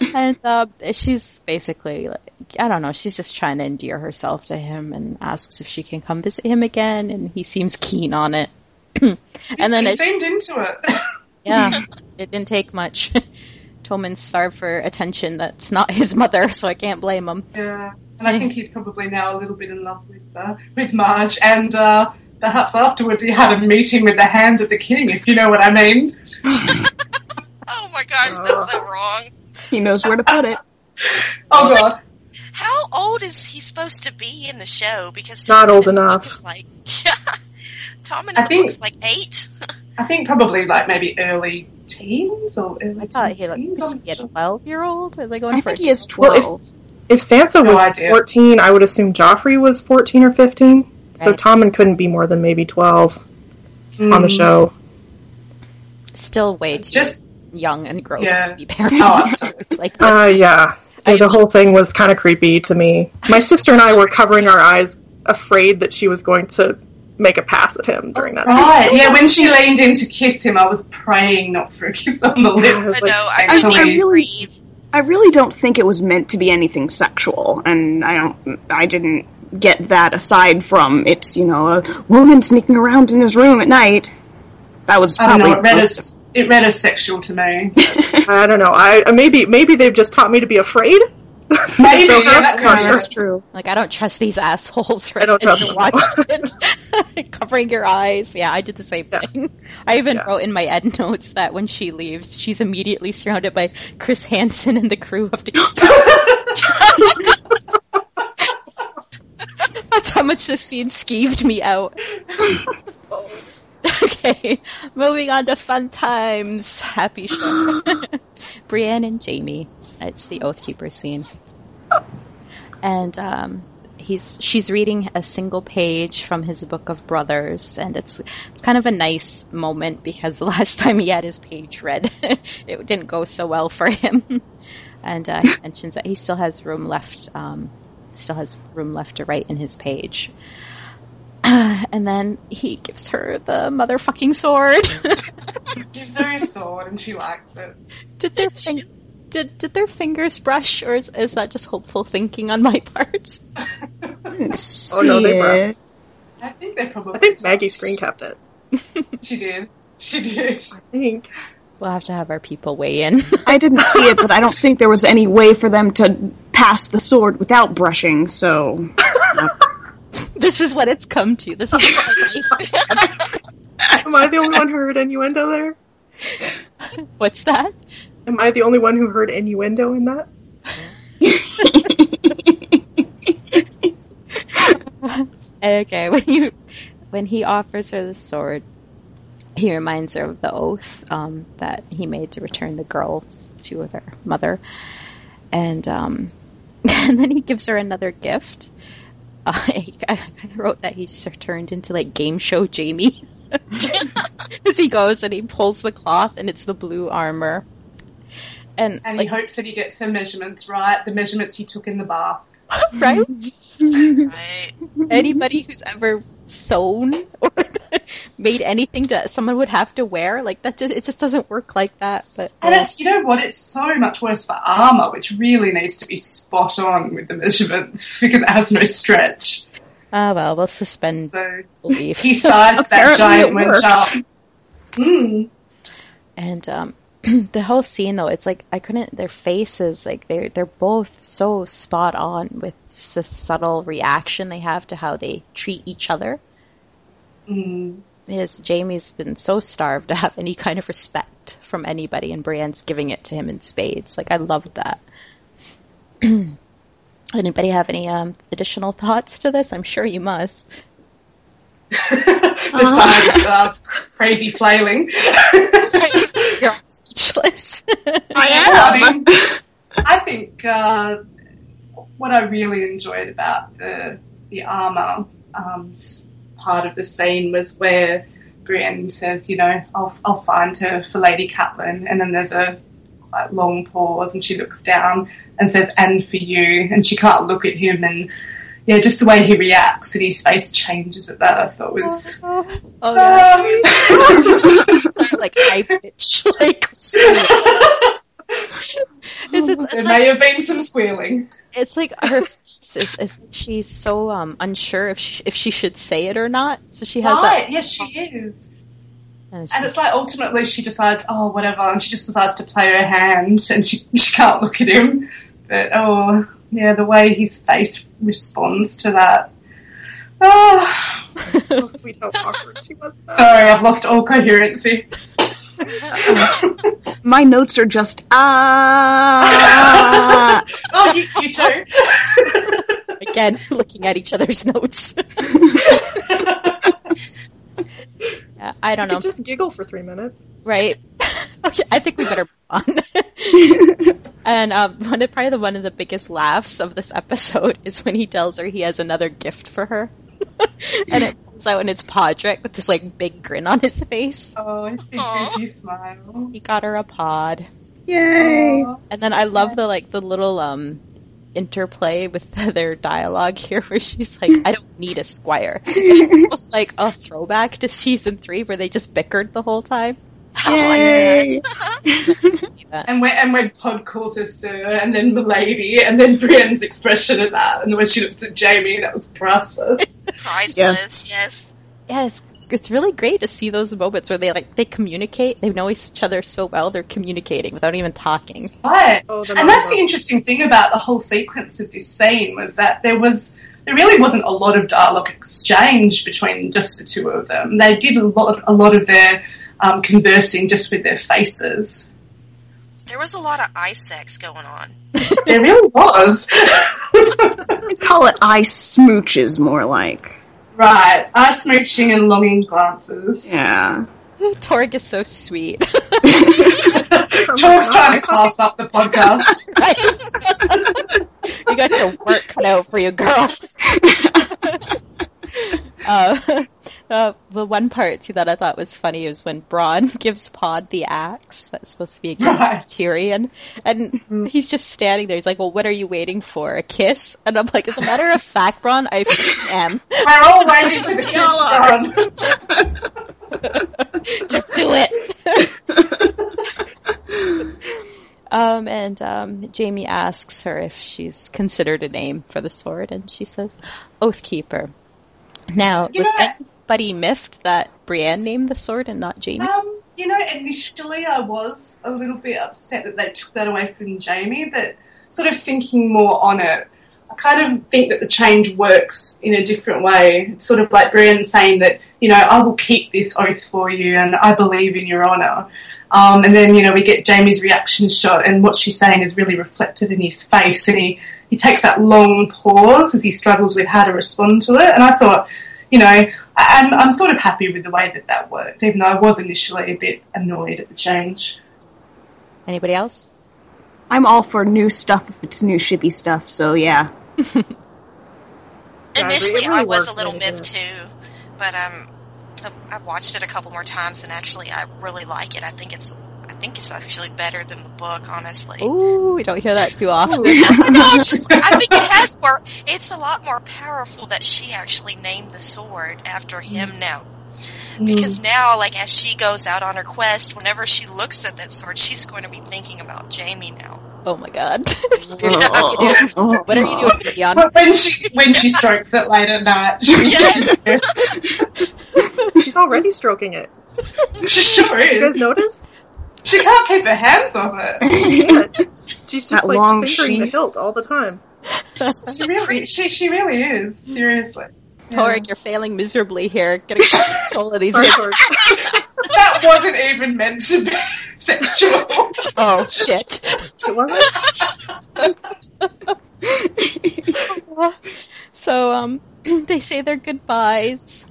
[LAUGHS] and uh, she's basically, like, I don't know, she's just trying to endear herself to him and asks if she can come visit him again, and he seems keen on it. [CLEARS THROAT] and then he it, seemed into it. [LAUGHS] yeah, it didn't take much. [LAUGHS] Tommen's starved for attention that's not his mother, so I can't blame him. Yeah, and I think he's probably now a little bit in love with uh, with Marge, and uh, perhaps afterwards he had a meeting with the Hand of the King, if you know what I mean. Oh my gosh, that's so wrong. He knows where to put it. [LAUGHS] Oh god, How old is he supposed to be in the show? Because Not old in the book enough. Like, yeah, [LAUGHS] Tom in I think- book's like eight. [LAUGHS] I think probably like maybe early teens or early I thought he teens. looked I'm a 12 year old. Are they going I for think he is Well, if- 12. If Sansa No was idea. 14, I would assume Joffrey was 14 or 15. So Right. Tommen couldn't be more than maybe 12 on the Mm, show. Still way too Just young and gross Yeah. to be parents. Oh, [LAUGHS] like, Uh, yeah. I- the whole thing was kind of creepy to me. My sister and I [LAUGHS] were covering our eyes, afraid that she was going to make a pass at him during that Right, scene. yeah, when she leaned in to kiss him, I was praying not for a kiss on the [LAUGHS] lips. was I like, know. I, I- I really- I really don't think it was meant to be anything sexual, and I don't. I didn't get that aside from it's you know a woman sneaking around in his room at night. That was I don't probably know, it read most as, it read as sexual to me. [LAUGHS] I don't know. I uh, maybe maybe they've just taught me to be afraid. Maybe, [LAUGHS] So yeah, that I'm could not be sure. it. That's true. like I don't trust these assholes. Right? I don't And trust them. watched it, [LAUGHS] covering your eyes. Yeah, I did the same Yeah. thing. I even Yeah. wrote in my ed notes that when she leaves, she's immediately surrounded by Chris Hansen and the crew of the. That's how much this scene skeeved me out. [LAUGHS] okay, moving on to fun times. Happy show. [LAUGHS] Brienne and Jaime. It's the Oathkeeper scene. And um, he's she's reading a single page from his book of brothers, and it's it's kind of a nice moment because the [LAUGHS] last time he had his page read, it didn't go so well for him. And uh, he mentions that he still has room left, um, still has room left to write in his page. [SIGHS] and then he gives her the motherfucking sword. [LAUGHS] Gives her his sword and she likes it. did their fin- did did their fingers brush, or is, is that just hopeful thinking on my part? [LAUGHS] Oh, no, they See it. I think they probably I think did. Maggie screen capped it. [LAUGHS] She did. She did. I think. We'll have to have our people weigh in. I didn't see it, but I don't think there was any way for them to pass the sword without brushing. So this is what it's come to. This is [LAUGHS] Am I the only one who heard innuendo there? what's that? Am I the only one who heard innuendo in that? Okay, when you when he offers her the sword, he reminds her of the oath um, that he made to return the girl to her mother, and um, [LAUGHS] and then he gives her another gift. Uh, [LAUGHS] I, I wrote that he's turned into like game show Jaime [LAUGHS] as he goes and he pulls the cloth and it's the blue armor. And, And like, he hopes that he gets her measurements right, the measurements he took in the bath. [LAUGHS] right? Right. anybody who's ever sewn or [LAUGHS] made anything that someone would have to wear like that just it just doesn't work like that but And it's, you know what, it's so much worse for armour, which really needs to be spot on with the measurements [LAUGHS] because it has no stretch. ah well we'll suspend So belief he sized that giant it wench up. Hmm. and um [CLEARS THROAT] the whole scene though it's like i couldn't their faces like they're they're both so spot on with the subtle reaction they have to how they treat each other Mm. is Jaime's been so starved to have any kind of respect from anybody, and Brienne's giving it to him in spades. Like I loved that. [CLEARS THROAT] Anybody have any um, additional thoughts to this? I'm sure you must. [LAUGHS] Besides uh, crazy flailing. [LAUGHS] You're speechless. [LAUGHS] I mean, I think uh, what I really enjoyed about the the armor um, s- part of the scene was where Brienne says, you know, I'll, I'll find her for Lady Catelyn, and then there's a quite long pause, and she looks down and says, and for you, and she can't look at him, and yeah, just the way he reacts and his face changes at that, I thought was. [LAUGHS] Oh, [LAUGHS] yeah. Um, [LAUGHS] So, like high pitch, like. It's, it's, there it's, may like, have been some squealing. it's like her face is, is she's so um unsure if she, if she should say it or not. So she has Right, that. yes, she is. And And it's like ultimately she decides, oh, whatever, and she just decides to play her hand, and she, [LAUGHS] she can't look at him. But oh, yeah, the way his face responds to that. Oh, so sweet how awkward she was. about sorry, I've lost all coherency. [LAUGHS] My notes are just ah. Oh, you, you too. [LAUGHS] again looking at each other's notes. [LAUGHS] yeah, I don't You know, just giggle for three minutes. right? okay, I think we better move on. and um, one of, probably the, one of the biggest laughs of this episode is when he tells her he has another gift for her, and it comes out and it's Podrick with this like big grin on his face. Oh, his big Aw. smile. He got her a pod. Yay! Aw. And then I love the like the little um interplay with [LAUGHS] their dialogue here where she's like, I don't need a squire. [LAUGHS] It's almost like a throwback to season three where they just bickered the whole time. Yay! [LAUGHS] See that. [LAUGHS] And when and when Pod calls her sir, and then Milady, and then Brienne's expression of that, and when she looks at Jaime, that was priceless. [LAUGHS] Priceless, yes. Yeah, it's it's really great to see those moments where they like they communicate. They know each other so well. They're communicating without even talking. Right. Oh, And that's the interesting thing about the whole sequence of this scene was that there was there really wasn't a lot of dialogue exchange between just the two of them. They did a lot a lot of their um, conversing just with their faces. There was a lot of eye sex going on. [LAUGHS] There really was. [LAUGHS] I'd call it eye smooches more like. right. Eye smooching and longing glances. Yeah. [LAUGHS] Torg is so sweet. Torg's trying to class up the podcast. you got your work cut out for you, girl. uh, uh, the one part too that I thought was funny is when Bronn [LAUGHS] gives Pod the axe that's supposed to be against Right. [LAUGHS] Tyrion, and he's just standing there. He's like, "Well, what are you waiting for? A kiss?" And I'm like, "As a matter of fact, Bronn, I [LAUGHS] am. We're all waiting for the kiss run. just do it." Um, and um, Jaime asks her if she's considered a name for the sword, and she says, Oathkeeper. Now, You know? Anybody miffed that Brienne named the sword and not Jaime? Um, you know, initially I was a little bit upset that they took that away from Jaime, but sort of thinking more on it, I kind of think that the change works in a different way. It's sort of like Brienne saying that, you know, I will keep this oath for you and I believe in your honour. Um, and then, you know, we get Jaime's reaction shot and what she's saying is really reflected in his face and he, he takes that long pause as he struggles with how to respond to it. And I thought, you know, I'm, I'm sort of happy with the way that that worked, even though I was initially a bit annoyed at the change. Anybody else? I'm all for new stuff if it's new shippy stuff, so yeah. Yeah, I agree. Initially, really I was a little when miffed too, but um, I've- I've watched it a couple more times, and actually, I really like it. I think it's, I think it's actually better than the book, honestly. Ooh, we don't hear that too often. no, I'm just, I think it has more. It's a lot more powerful that she actually named the sword after him now. Because mm. now, like, as she goes out on her quest, whenever she looks at that sword, she's going to be thinking about Jaime now. oh my god. [LAUGHS] Oh. [LAUGHS] what are you doing, Dion? But when she when she strokes it late at night, she, Yes. [LAUGHS] She's already stroking it. she sure You guys notice? She can't keep her hands off it. [LAUGHS] She's just That like long fingering the hilt all the time. She really, she, she really is. Seriously. Yeah. Torg, you're failing miserably here. Getting control of these. Sorry, sorry. [LAUGHS] That wasn't even meant to be [LAUGHS] sexual. Oh shit. It wasn't? so um, [CLEARS THROAT] they say their goodbyes,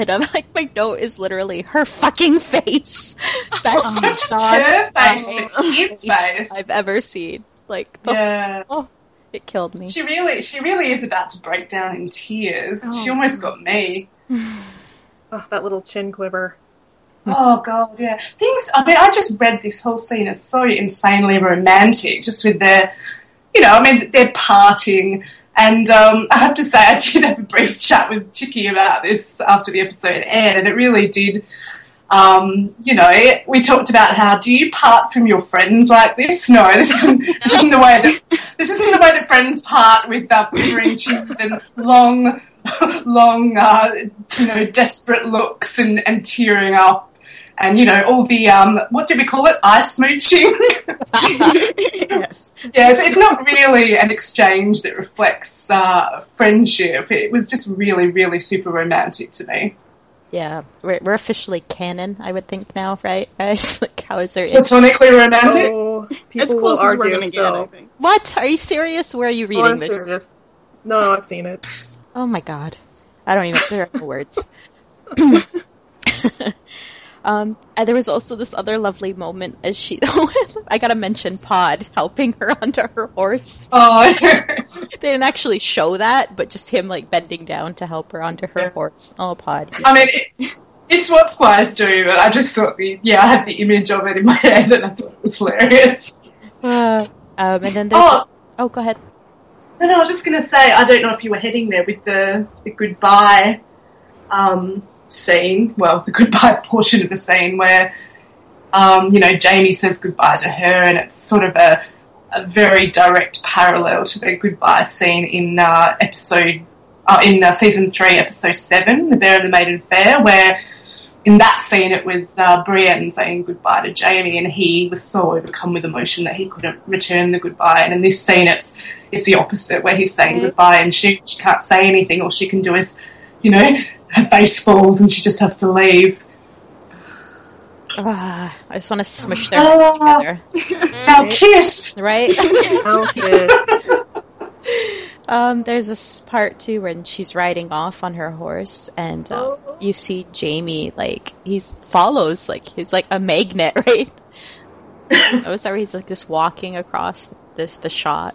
and I'm like, my note is literally her fucking face. [LAUGHS] Best Not just non- her face, but face. I've ever seen. Like the Yeah. whole, It killed me. She really, she really is about to break down in tears. Oh. She almost got me. [SIGHS] Oh, that little chin quiver. Oh god, yeah. Things. I mean, I just read this whole scene as so insanely romantic, just with their, you know, I mean, they're parting. And um, [LAUGHS] I have to say, I did have a brief [LAUGHS] chat with Chicky about this after the episode aired, and it really did. Um, you know, we talked about how do you part from your friends like this? [LAUGHS] No, this isn't, this isn't the way that this isn't the way that friends part with uh, quivering chins and long, long, uh, you know, desperate looks and, and tearing up. And you know all the um, what do we call it? Ice smooching. [LAUGHS] Yes. yeah, it's, it's not really an exchange that reflects uh, friendship. It was just really, really super romantic to me. Yeah, we're, we're officially canon, I would think now, right, guys? [LAUGHS] Like, how is there? Platonically romantic. Oh, people As will close as we're gonna get, I still. think. What? Are you serious? Where are you Oh, reading I'm this? serious. No, no, I've seen it. Oh my god. I don't even, there are no words. [LAUGHS] um, and there was also this other lovely moment as she, [LAUGHS] I gotta mention Pod helping her [LAUGHS] onto her horse. Oh, [LAUGHS] They didn't actually show that, but just him like bending down to help her onto her Yeah. horse. Oh, Pod. I mean, it, it's what squires do, but I just thought the yeah, I had the image of it in my head, and I thought it was hilarious. Uh, um, and then there's, Oh, oh, go ahead. no, no, I was just going to say, I don't know if you were heading there with the the goodbye um, scene. Well, the goodbye [LAUGHS] portion of the scene where um, you know Jaime says goodbye to her, and it's sort of a a very direct parallel to the goodbye scene in uh, episode uh, in uh, season three, episode seven, "The Bear and the Maiden Fair," where in that scene it was uh, Brienne saying goodbye to Jaime, and he was so overcome with emotion that he couldn't return the goodbye. And in this scene, it's it's the opposite, where he's saying Mhm. goodbye, and she, she can't say anything. All she can do is, you know, her face falls, and she just has to leave. Ah, I just want to smush their heads Ah. together. Our kiss. Right? Oh, yes. [LAUGHS] Um, there's this part too when she's riding off on her horse, and um, you see Jaime like he's follows like he's like a magnet, [LAUGHS] right? [LAUGHS] oh, sorry, he's like just walking across this the shot,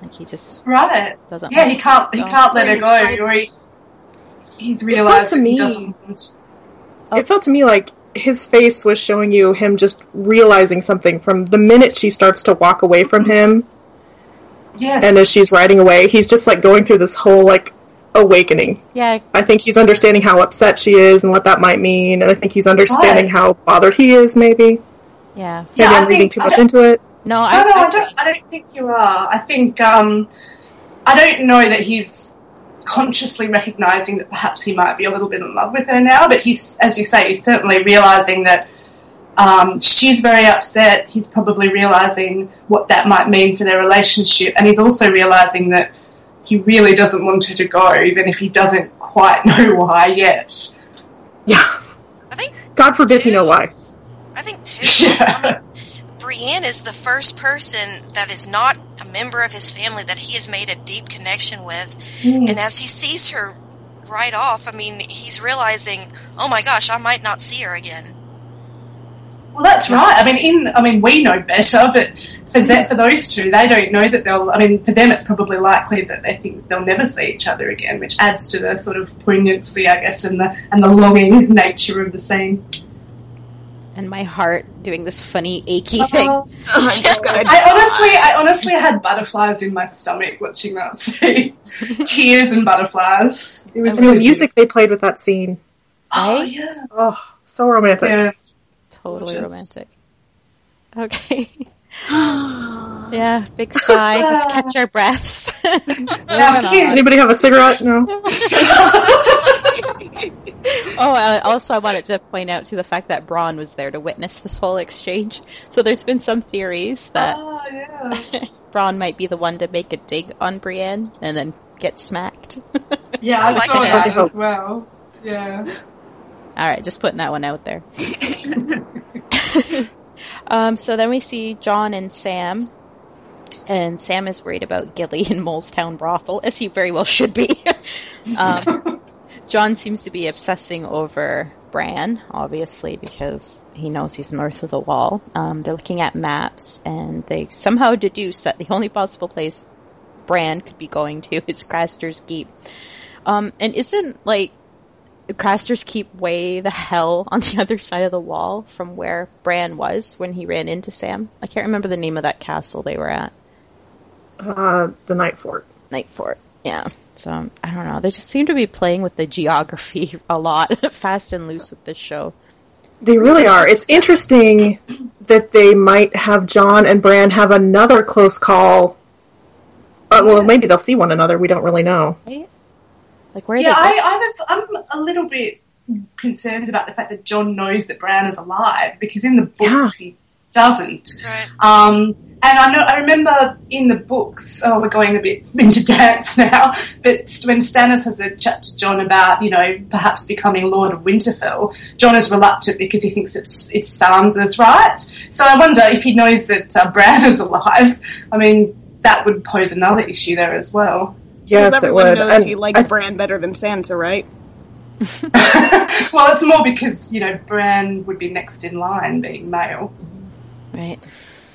like he just Right. doesn't. Yeah, he can't. He can't let her go, or he, he's realised to that he me- doesn't. want- It felt to me like his face was showing you him just realizing something from the minute she starts to walk away from him, Yes. and as she's riding away, he's just like going through this whole like awakening. Yeah, I think he's understanding how upset she is and what that might mean, and I think he's understanding Right. how bothered he is. Maybe yeah. maybe Yeah, I I'm reading think- too much into it. No, I, no, no, I, I don't. I don't think you are. I think um, I don't know that he's consciously recognizing that perhaps he might be a little bit in love with her now. But he's, as you say, he's certainly realizing that um, she's very upset. He's probably realizing what that might mean for their relationship, and he's also realizing that he really doesn't want her to go, even if he doesn't quite [LAUGHS] know why yet. Yeah, I think God forbid he know why. I think too. Yeah. [LAUGHS] Brienne is the first person that is not a member of his family that he has made a deep connection with. Hmm. And as he sees her right off, I mean, he's realizing, oh my gosh, I might not see her again. Well, that's right. I mean, in I mean, we know better, but for that, for those two, they don't know that they'll. I mean, for them, it's probably likely that they think they'll never see each other again, which adds to the sort of poignancy, I guess, and the and the longing [LAUGHS] nature of the scene. And my heart doing this funny achy oh, thing. Oh, I'm just gonna I honestly, I honestly had butterflies in my stomach watching that scene. [LAUGHS] Tears and butterflies. It was And the really music they played with that scene. Oh Right? yeah, Oh, so romantic. yeah. Totally Gorgeous. romantic. Okay. [LAUGHS] [GASPS] yeah, big [LAUGHS] sigh. Let's catch our breaths. [LAUGHS] [LAUGHS] Now. Anybody have a cigarette? No. oh, uh, also, I wanted to point out to the fact that Bronn was there to witness this whole exchange. So there's been some theories that Oh yeah. Bronn might be the one to make a dig on Brienne and then get smacked. Yeah, I like saw that. that as well. Yeah. All right, just putting that one out there. Um, so then we see Jon and Sam, and Sam is worried about Gilly [LAUGHS] in Molestown brothel, as he very well should be. [LAUGHS] um, [LAUGHS] Jon seems to be obsessing over Bran, obviously, because he knows he's north of the wall. Um, they're looking at maps, and they somehow deduce that the only possible place Bran could be going to is Craster's Keep. Um, and isn't like Craster's Keep way the hell [LAUGHS] on the other side of the wall from where Bran was when he ran into Sam? I can't remember the name of that castle they were at. Uh, the Night Fort. Night Fort. Yeah. So I don't know. They just seem to be playing with the geography [LAUGHS] a lot, [LAUGHS] fast and loose with this show. They really are. It's interesting that they might have Jon and Bran have another close call. Uh, well, Yes. maybe they'll see one another. We don't really know. Right? Like where are Yeah, they? I, I was. I'm a little bit concerned about the fact that Jon knows that Bran is alive because in the books he doesn't. Right. Um, and I know I remember in the books. Oh, we're going a bit into [LAUGHS] dance now. But when Stannis has a chat to Jon about you know perhaps becoming Lord of Winterfell, Jon is reluctant because he thinks it's it's Sansa's right. So I wonder if he knows that uh, Bran [LAUGHS] is alive. I mean, that would pose another issue there as well. Yes, Because it everyone would. knows And he likes I- Bran better than Sansa, right? [LAUGHS] well, it's more because you know Bran would be next in line, being male. right.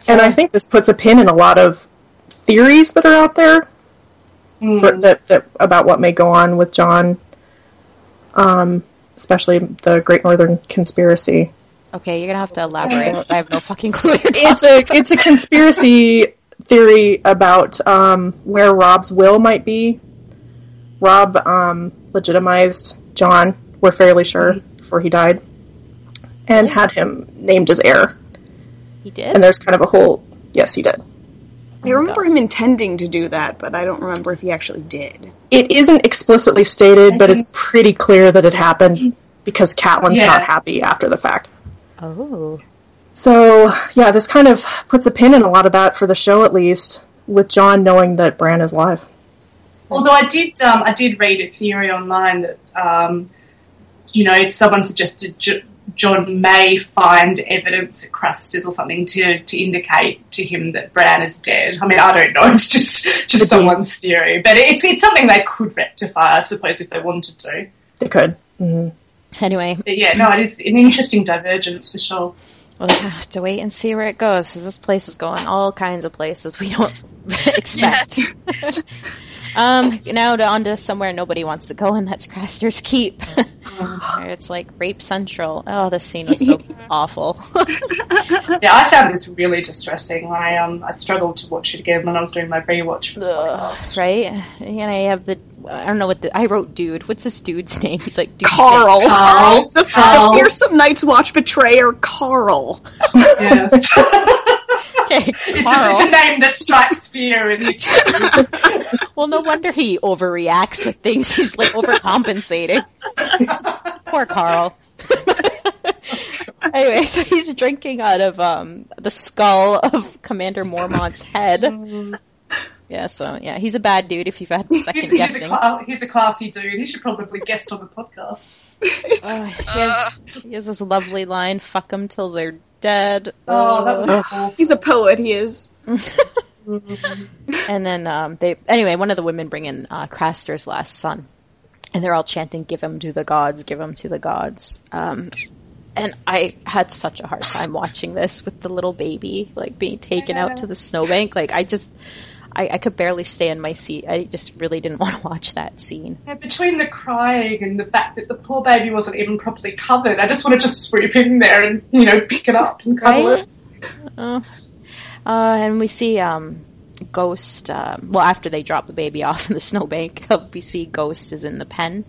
and I think this puts a pin in a lot of theories that are out there Mm. for, that, that about what may go on with Jon, um, especially the Great Northern Conspiracy. Okay, you're gonna have to elaborate. I have no fucking clue. What you're talking It's a it's a conspiracy theory about um, where Robb's will might be. Robb um, legitimized Jon. We're fairly sure before he died, and had him named as heir. He did. And there's kind of a whole yes, he did. I remember him intending to do that, but I don't remember if he actually did. It isn't explicitly stated, but it's pretty clear that it happened because Catelyn's Yeah. not happy after the fact. oh. So yeah, this kind of puts a pin in a lot of that for the show, at least, with Jon knowing that Bran is live. Although I did, um, I did read a theory online that, um, you know, someone suggested J- Jon may find evidence at Craster's or something to, to indicate to him that Bran is dead. I mean, I don't know. [LAUGHS] It's just just someone's theory, but it's it's something they could rectify, I suppose, if they wanted to. They could. hmm Anyway, But yeah, no, it is an interesting divergence for sure. We'll have to wait and see where it goes. 'cause this place is going all kinds of places we don't [LAUGHS] expect. [LAUGHS] um, now to, on to somewhere nobody wants to go, and that's Craster's Keep. [LAUGHS] It's like rape central. Oh, this scene was so [LAUGHS] awful. [LAUGHS] Yeah, I found this really distressing. I um I struggled to watch it again when I was doing my rewatch. For the Ugh, podcast. right? And I have the I don't know what the I wrote dude. What's this dude's name? He's like dude. Karl. Karl. The, Karl. the fearsome Night's Watch betrayer, Karl. Yes. Okay, [LAUGHS] It's a, it's a name that strikes fear in these. [LAUGHS] Well, no wonder he overreacts with things. He's like overcompensating. [LAUGHS] Poor Karl. anyway, so he's drinking out of um, the skull of Commander Mormont's head. Yeah, so yeah, he's a bad dude. If you've had He's, second he's, a guessing, cla- he's a classy dude. He should probably guest on the podcast. Oh, he, has, he has this lovely line: "Fuck them till they're dead." Oh, that was awful. He's a poet, he is. [LAUGHS] And then um, they anyway, one of the women bring in uh, Craster's last son, and they're all chanting, "Give him to the gods! Give him to the gods!" Um, and I had such a hard time watching this with the little baby like being taken out to the snowbank. Like I just, I, I could barely stay in my seat. I just really didn't [LAUGHS] want to watch that scene. Yeah, between the crying and the fact that the poor baby wasn't even properly covered, I just wanted to just swoop in there and, you know, pick it up and cuddle Right? it. Uh, uh, and we see um, Ghost. Um, well, after they drop the baby [LAUGHS] off in the snowbank, [LAUGHS] we see Ghost is in the pen.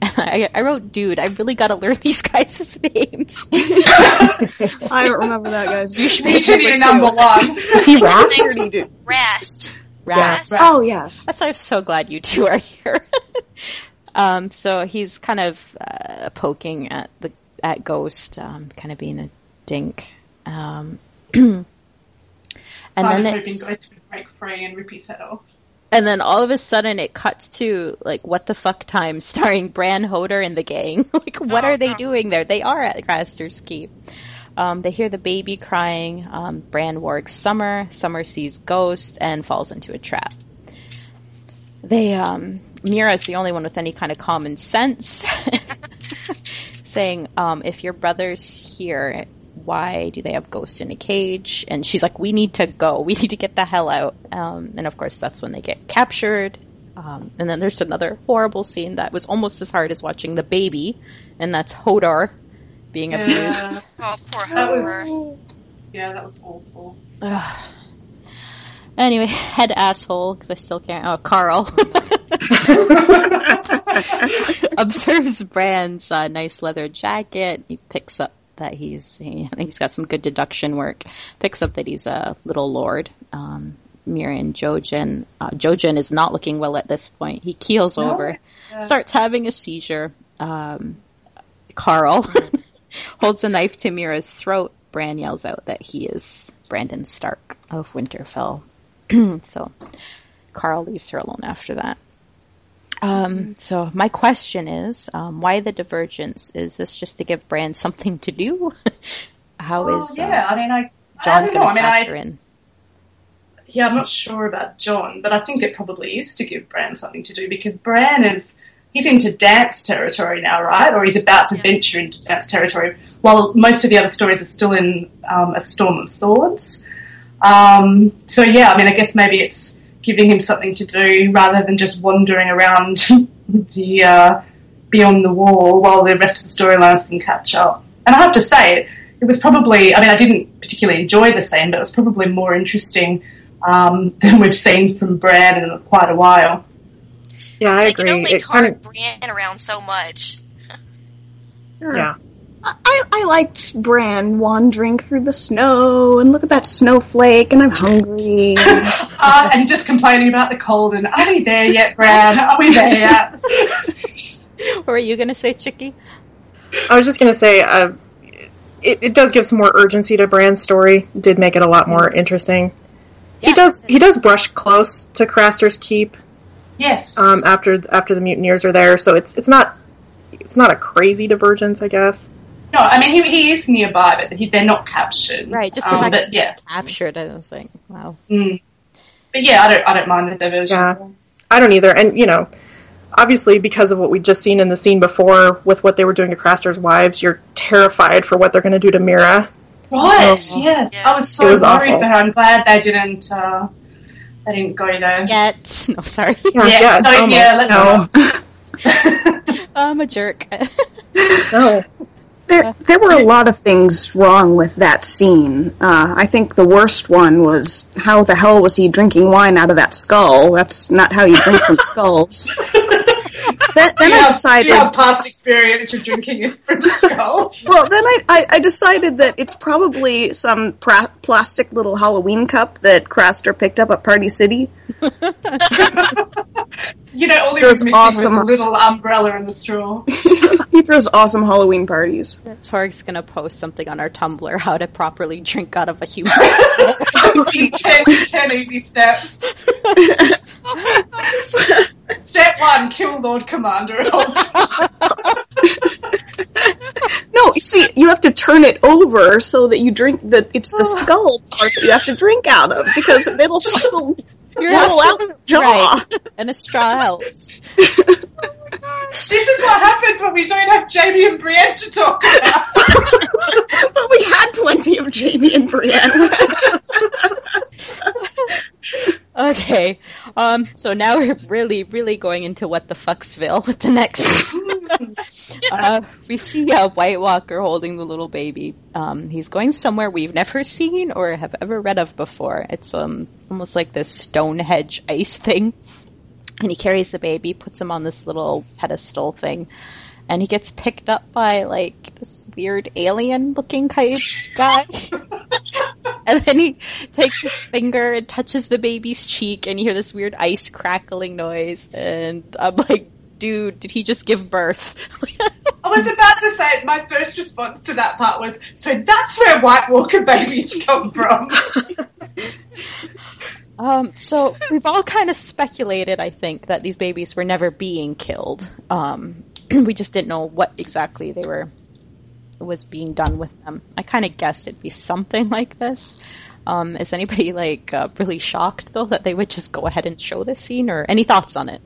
And I, I wrote, "Dude, I really got to learn these guys' names." I don't remember that, guys. You should He be should be number one. Is he Rast? His name's Sure you do. Rast. Rast. Oh, yes. That's why I'm so glad you two are here. [LAUGHS] um, so he's kind of uh, poking at the at Ghost, um, kind of being a dink. Um, [CLEARS THROAT] and I'm then hoping it's, Ghost would break free and rip his head off. and then all of a sudden it cuts to like what the fuck time [LAUGHS] starring Bran Hodor and the gang. [LAUGHS] like what Oh, are they no. doing there? They are at Craster's Keep. Um, they hear the baby crying. Um, Bran wargs Summer. Summer sees ghosts and falls into a trap. They um, is the only one with any kind of common sense, [LAUGHS] saying, um, "If your brother's here, why do they have ghosts in a cage? And she's like, we need to go. We need to get the hell out. Um, and of course, that's when they get captured. Um, and then there's another horrible scene that was almost as hard as watching the baby, and that's Hodor being abused. Oh, poor that Hodor. was. Yeah, that was awful. Ugh. Anyway, head asshole because I still can't. Oh, Karl [LAUGHS] observes Bran's uh, nice leather jacket. He picks up that he's he, he's got some good deduction work. Picks up that he's a little lord. Um, Miriam Jojen. Uh, Jojen is not looking well at this point. He keels No. over, starts having a seizure. Um, Karl holds a knife to Meera's throat. Bran yells out that he is Brandon Stark of Winterfell. [CLEARS THROAT] so Karl leaves her alone after that. Um, so my question is, um, why the divergence? Is this just to give Bran something to do? [LAUGHS] How Well, is uh, yeah, I mean, I, Jon don't going know. to I mean, factor I, in? yeah, I'm not sure about Jon, but I think it probably is to give Bran something to do because Bran is he's into dance territory now, right? Or he's about to venture into dance territory, while most of the other stories are still in um, a storm of swords. Um, so yeah, I mean, I guess maybe it's giving him something to do rather than just wandering around [LAUGHS] the uh, beyond the wall while the rest of the storylines can catch up. And I have to say, it was probably, I mean, I didn't particularly enjoy the scene, but it was probably more interesting um, [LAUGHS] than we've seen from Bran in quite a while. Yeah, I They can agree. only It kind cart Brienne around so much. yeah. I, I liked Bran wandering through the snow and look at that snowflake and I'm hungry. [LAUGHS] Uh, and just complaining about the cold and are we there yet, Bran? Are we there yet? [LAUGHS] What were you going to say, Chicky? I was just gonna say, uh, it, it does give some more urgency to Bran's story. It did make it a lot more interesting. He does he does brush close to Craster's keep Yes. um, after after the mutineers are there, so it's it's not it's not a crazy divergence, I guess. no, I mean, he, he is nearby, but he, they're not captured. Right, just the um, fact but that yeah. captured. I was like, wow. Mm. But yeah, I don't, I don't mind the diversion. Yeah. I don't either, and you know, obviously because of what we just seen in the scene before with what they were doing to Craster's wives, you're terrified for what they're going to do to Meera. Right. Oh. yes. I was so It was worried awful. for her. I'm glad they didn't. Uh, they didn't go there. Yet. [LAUGHS] No, sorry. [LAUGHS] Yeah, Yeah, yeah, no, yeah, let's no, [LAUGHS] I'm a jerk. no. there, there were a lot of things wrong with that scene. Uh, I think the worst one was how the hell was he drinking wine out of that skull? That's not how you drink from skulls. Then, then you I have, decided. you have past experience of drinking it from skull. [LAUGHS] Well, then I, I, I decided that it's probably some pra- plastic little Halloween cup that Craster picked up at Party City. [LAUGHS] You know, all he It was was missing awesome. was a little umbrella in the straw. [LAUGHS] He throws awesome Halloween parties. Torg's going to post something on our Tumblr how to properly drink out of a human. In [LAUGHS] ten, [LAUGHS] ten easy steps. Step one: kill Lord Commander. No, see, you have to turn it over so that you drink the. It's the [SIGHS] skull part that you have to drink out of because it'll, it'll You're roll out absolutely jaw. right. And a straw helps. this is what happens when we don't have Jaime and Brienne to talk about. [LAUGHS] but we had plenty of Jaime and Brienne. [LAUGHS] Okay. Um, so now [LAUGHS] we're really, really going into what the fucksville with the next. [LAUGHS] uh, we see a White Walker holding the little baby. Um, he's going somewhere we've never seen or have ever read of before. It's um almost like this Stonehenge ice thing. And he carries the baby, puts him on this little pedestal thing, and he gets picked up by like this weird alien looking kind guy. [LAUGHS] [LAUGHS] and then he takes his finger and touches the baby's cheek, and you hear this weird ice crackling noise. And I'm like, dude, did he just give birth? I was about to say my first response to that part was, "So that's where White Walker babies come from." [LAUGHS] Um, so we've all kind of speculated, I think, that these babies were never being killed. Um, [CLEARS THROAT] we just didn't know what exactly they were was being done with them. I kind of guessed it'd be something [LAUGHS] like this. Um, is anybody like uh, really shocked though that they would just go ahead and show this scene, or any thoughts on it?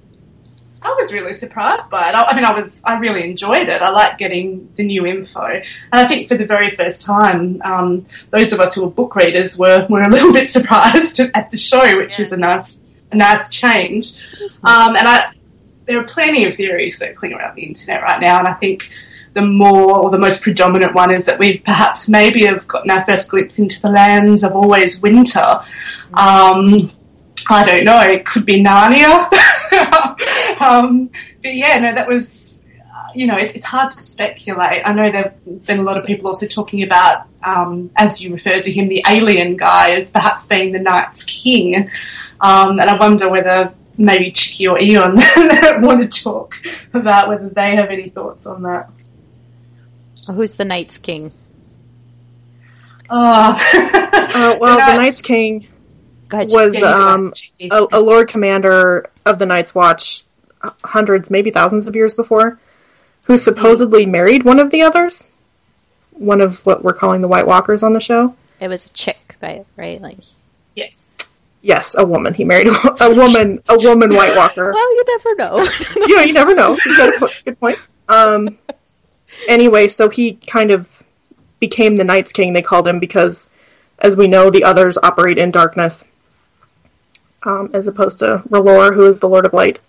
I was was really surprised by it. I, I mean, I was, I really enjoyed it. I like getting the new info, and I think for the very first time, um, those of us who were book readers were were a [LAUGHS] little bit surprised [LAUGHS] at the show, which is a nice, a nice change. Um, and I, there are plenty of theories circling around the internet right now, and I think the more or the most predominant one is that we perhaps maybe have gotten our first glimpse into the lands of always winter. Um, I don't know. It could be Narnia. [LAUGHS] um, but yeah, no, that was. uh, You know, it's, it's hard to speculate. I know there've been a lot of people also talking about, um, as you referred to him, the alien guy as perhaps being the Night's King, um, and I wonder whether maybe Chicky or Eon [LAUGHS] want to talk about whether they have any thoughts on that. Who's the Night's King? Oh, [LAUGHS] Uh, well, the Night's King ahead. was Yeah, you go ahead, um, a, a Lord Commander of the Night's Watch hundreds, maybe thousands of years before, who supposedly married one of the others. One of what we're calling the White Walkers on the show. It was a chick, right? Right? Like, yes. Yes, a woman. He married a woman, a woman White Walker. [LAUGHS] well, you never know. [LAUGHS] you know, you never know. You got a good point. Um, anyway, so he kind of became the Night's King. They called him because, as we know, the others operate in darkness, um, as opposed to R'hllor, who is the Lord of Light.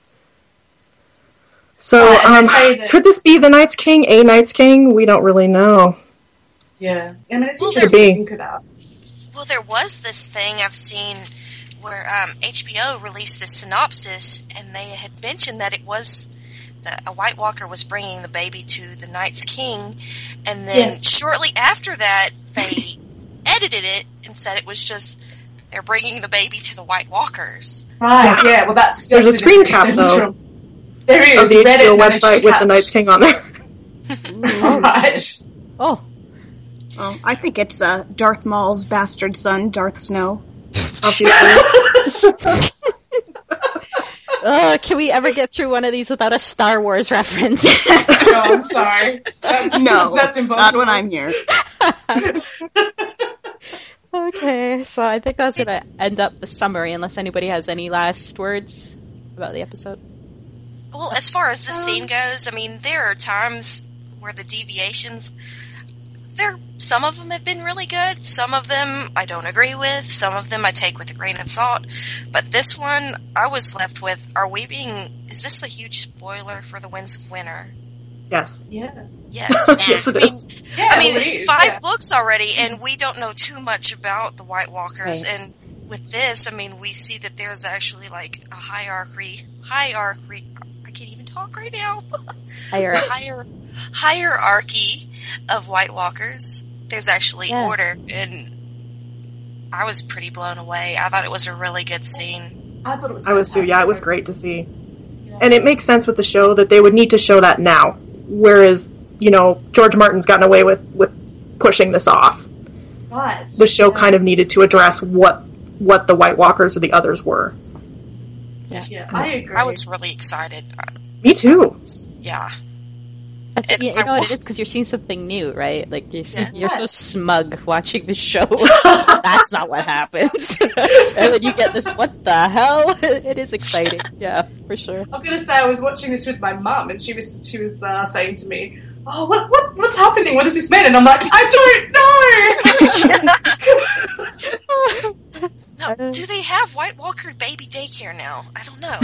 So, Right, um, that- could this be the Night's King? A Night's King? We don't really know. Yeah. I mean, it's Well, interesting there- to think about. Well, there was this thing I've seen where um, HBO released this synopsis, and they had mentioned that it was the, a White Walker was bringing the baby to the Night's King, and then Yes. shortly after that, they [LAUGHS] edited it and said it was just they're bringing the baby to the White Walkers. Right, yeah, well, that's. There's a screen cap, though, from- There is. Of the Reddit HBO website with the catch- Night's King on there. right. [LAUGHS] [LAUGHS] oh, Well, I think it's uh, Darth Maul's bastard son, Darth Snow. Obviously. Can we ever get through one of these without a Star Wars reference? [LAUGHS] No, I'm [LAUGHS] sorry. That's, No, [LAUGHS] that's not impossible. when I'm here. okay, so I think that's gonna end up the summary, unless anybody has any last words about the episode. Well, as far as the scene um, goes, I mean, there are times where the deviations, there, some of them have been really good. Some of them I don't agree with. Some of them I take with a grain of salt. But this one, I was left with, are we being, is this a huge spoiler for the Winds of Winter? yes. Yeah. Yes. [LAUGHS] Yes, I it mean. Yeah, I mean, well, it's five yeah. books already, and we don't know too much about the White Walkers. Right. And with this, I mean, we see that there's actually like a hierarchy. Hierarchy. I can't even talk right now. Higher a higher hierarchy of White Walkers. There's actually Yeah. order, and I was pretty blown away. I thought it was a really good scene. I thought it was. I was too. Yeah, it was great to see. And it makes sense with the show that they would need to show that now. Whereas, you know, George Martin's gotten away with, with pushing this off. Right. The show kind of needed to address what what the White Walkers or the others were. Yeah, I agree. I was really excited. Me too. Yeah. That's, And you, you I know what it is because you're seeing something new, right? Like you're Yeah. you're so smug watching the show. [LAUGHS] That's not what happens, [LAUGHS] and then you get this. What the hell? [LAUGHS] It is exciting, yeah, for sure. I'm gonna say I was watching this with my mum, and she was she was uh, saying to me, "Oh, what what what's happening? What does this mean?" And I'm like, "I don't know." Now, Uh, do they have White Walker baby daycare now? I don't know.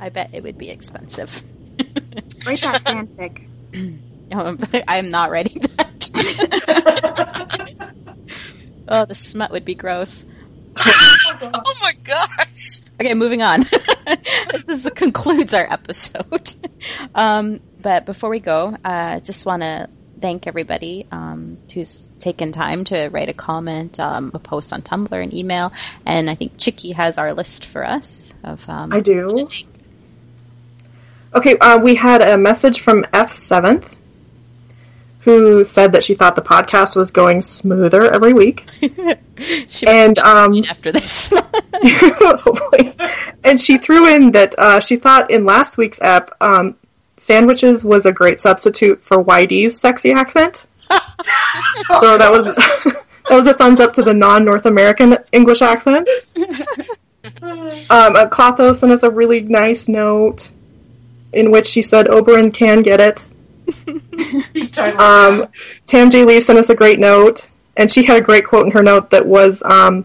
I bet it would be expensive. [LAUGHS] Write that fanfic. [CLEARS THROAT] Um, [LAUGHS] I'm not writing that. [LAUGHS] oh, the smut would be gross. oh my gosh. Okay, moving on. this is the, concludes our episode. Um, but before we go, I uh, just want to thank everybody um, who's taken time to write a comment, um, a post on Tumblr, an email, and I think Chicky has our list for us of. Um, I do. Okay, uh, we had a message from F7th who said that she thought the podcast was going smoother every week. [LAUGHS] she And um, after this. [LAUGHS] [LAUGHS] hopefully. And she threw in that uh, she thought in last week's app um, sandwiches was a great substitute for YD's sexy accent. [LAUGHS] so that was [LAUGHS] that was a thumbs up to the non North American English accent. [LAUGHS] Um, Clotho sent us a really nice note in which she said Oberyn can get it. Um, Tam J. Lee sent us a great note, and she had a great quote in her note that was um,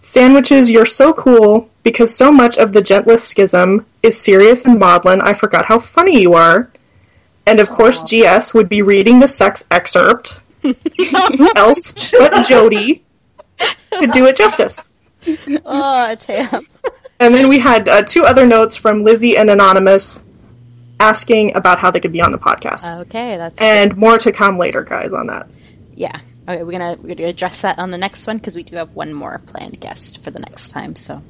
Sandwiches, you're so cool because so much of the gentlest schism is serious and maudlin. I forgot how funny you are. And of course, GS would be reading the sex excerpt. [LAUGHS] Else but Jody could do it justice? Oh, Tam. And then we had uh, two other notes from Lizzie and Anonymous asking about how they could be on the podcast. Okay, that's and more to come later, guys, on that. yeah. Okay, we're gonna we're gonna address that on the next one because we do have one more planned guest for the next time. So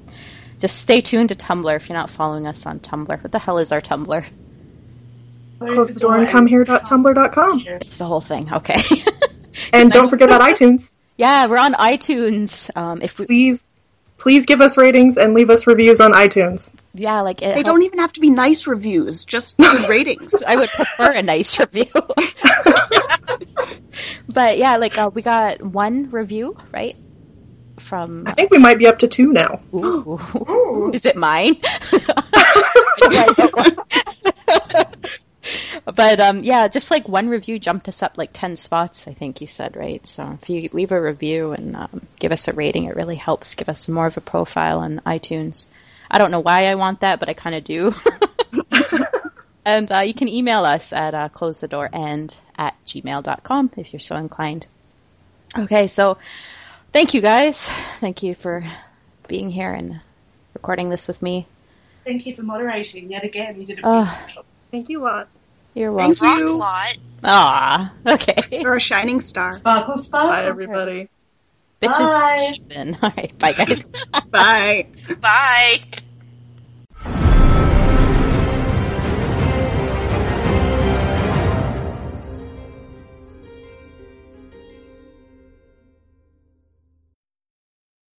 just stay tuned to Tumblr if you're not following us on Tumblr. What the hell is our Tumblr? Close the door and come here.tumblr.com. It's the whole thing. Okay. [LAUGHS] And don't forget about iTunes. yeah, we're on iTunes. Um, if we Please, please give us ratings and leave us reviews on iTunes. yeah, like it They don't even have to be nice reviews, just [LAUGHS] good ratings. I would prefer a nice review. [LAUGHS] but yeah, like uh, we got one review, right? From I think we might be up to two now. Ooh. Is it mine? [LAUGHS] but um, yeah, just like one review jumped us up like ten spots. I think you said right. So if you leave a review and um, give us a rating, it really helps give us more of a profile on iTunes. I don't know why I want that, but I kind of do. [LAUGHS] and uh, you can email us at uh, close the door and at gmail.com if you're so inclined. Okay, so thank you guys. Thank you for being here and recording this with me. Thank you for moderating yet again. You did a beautiful job. Thank you a lot. You're welcome. Thank you. Rock lot. Ah, okay. [LAUGHS] You're a shining star. Sparkle, sparkle. Bye, everybody. Bitches. Bye. [LAUGHS] All right, bye guys. [LAUGHS] Bye. Bye.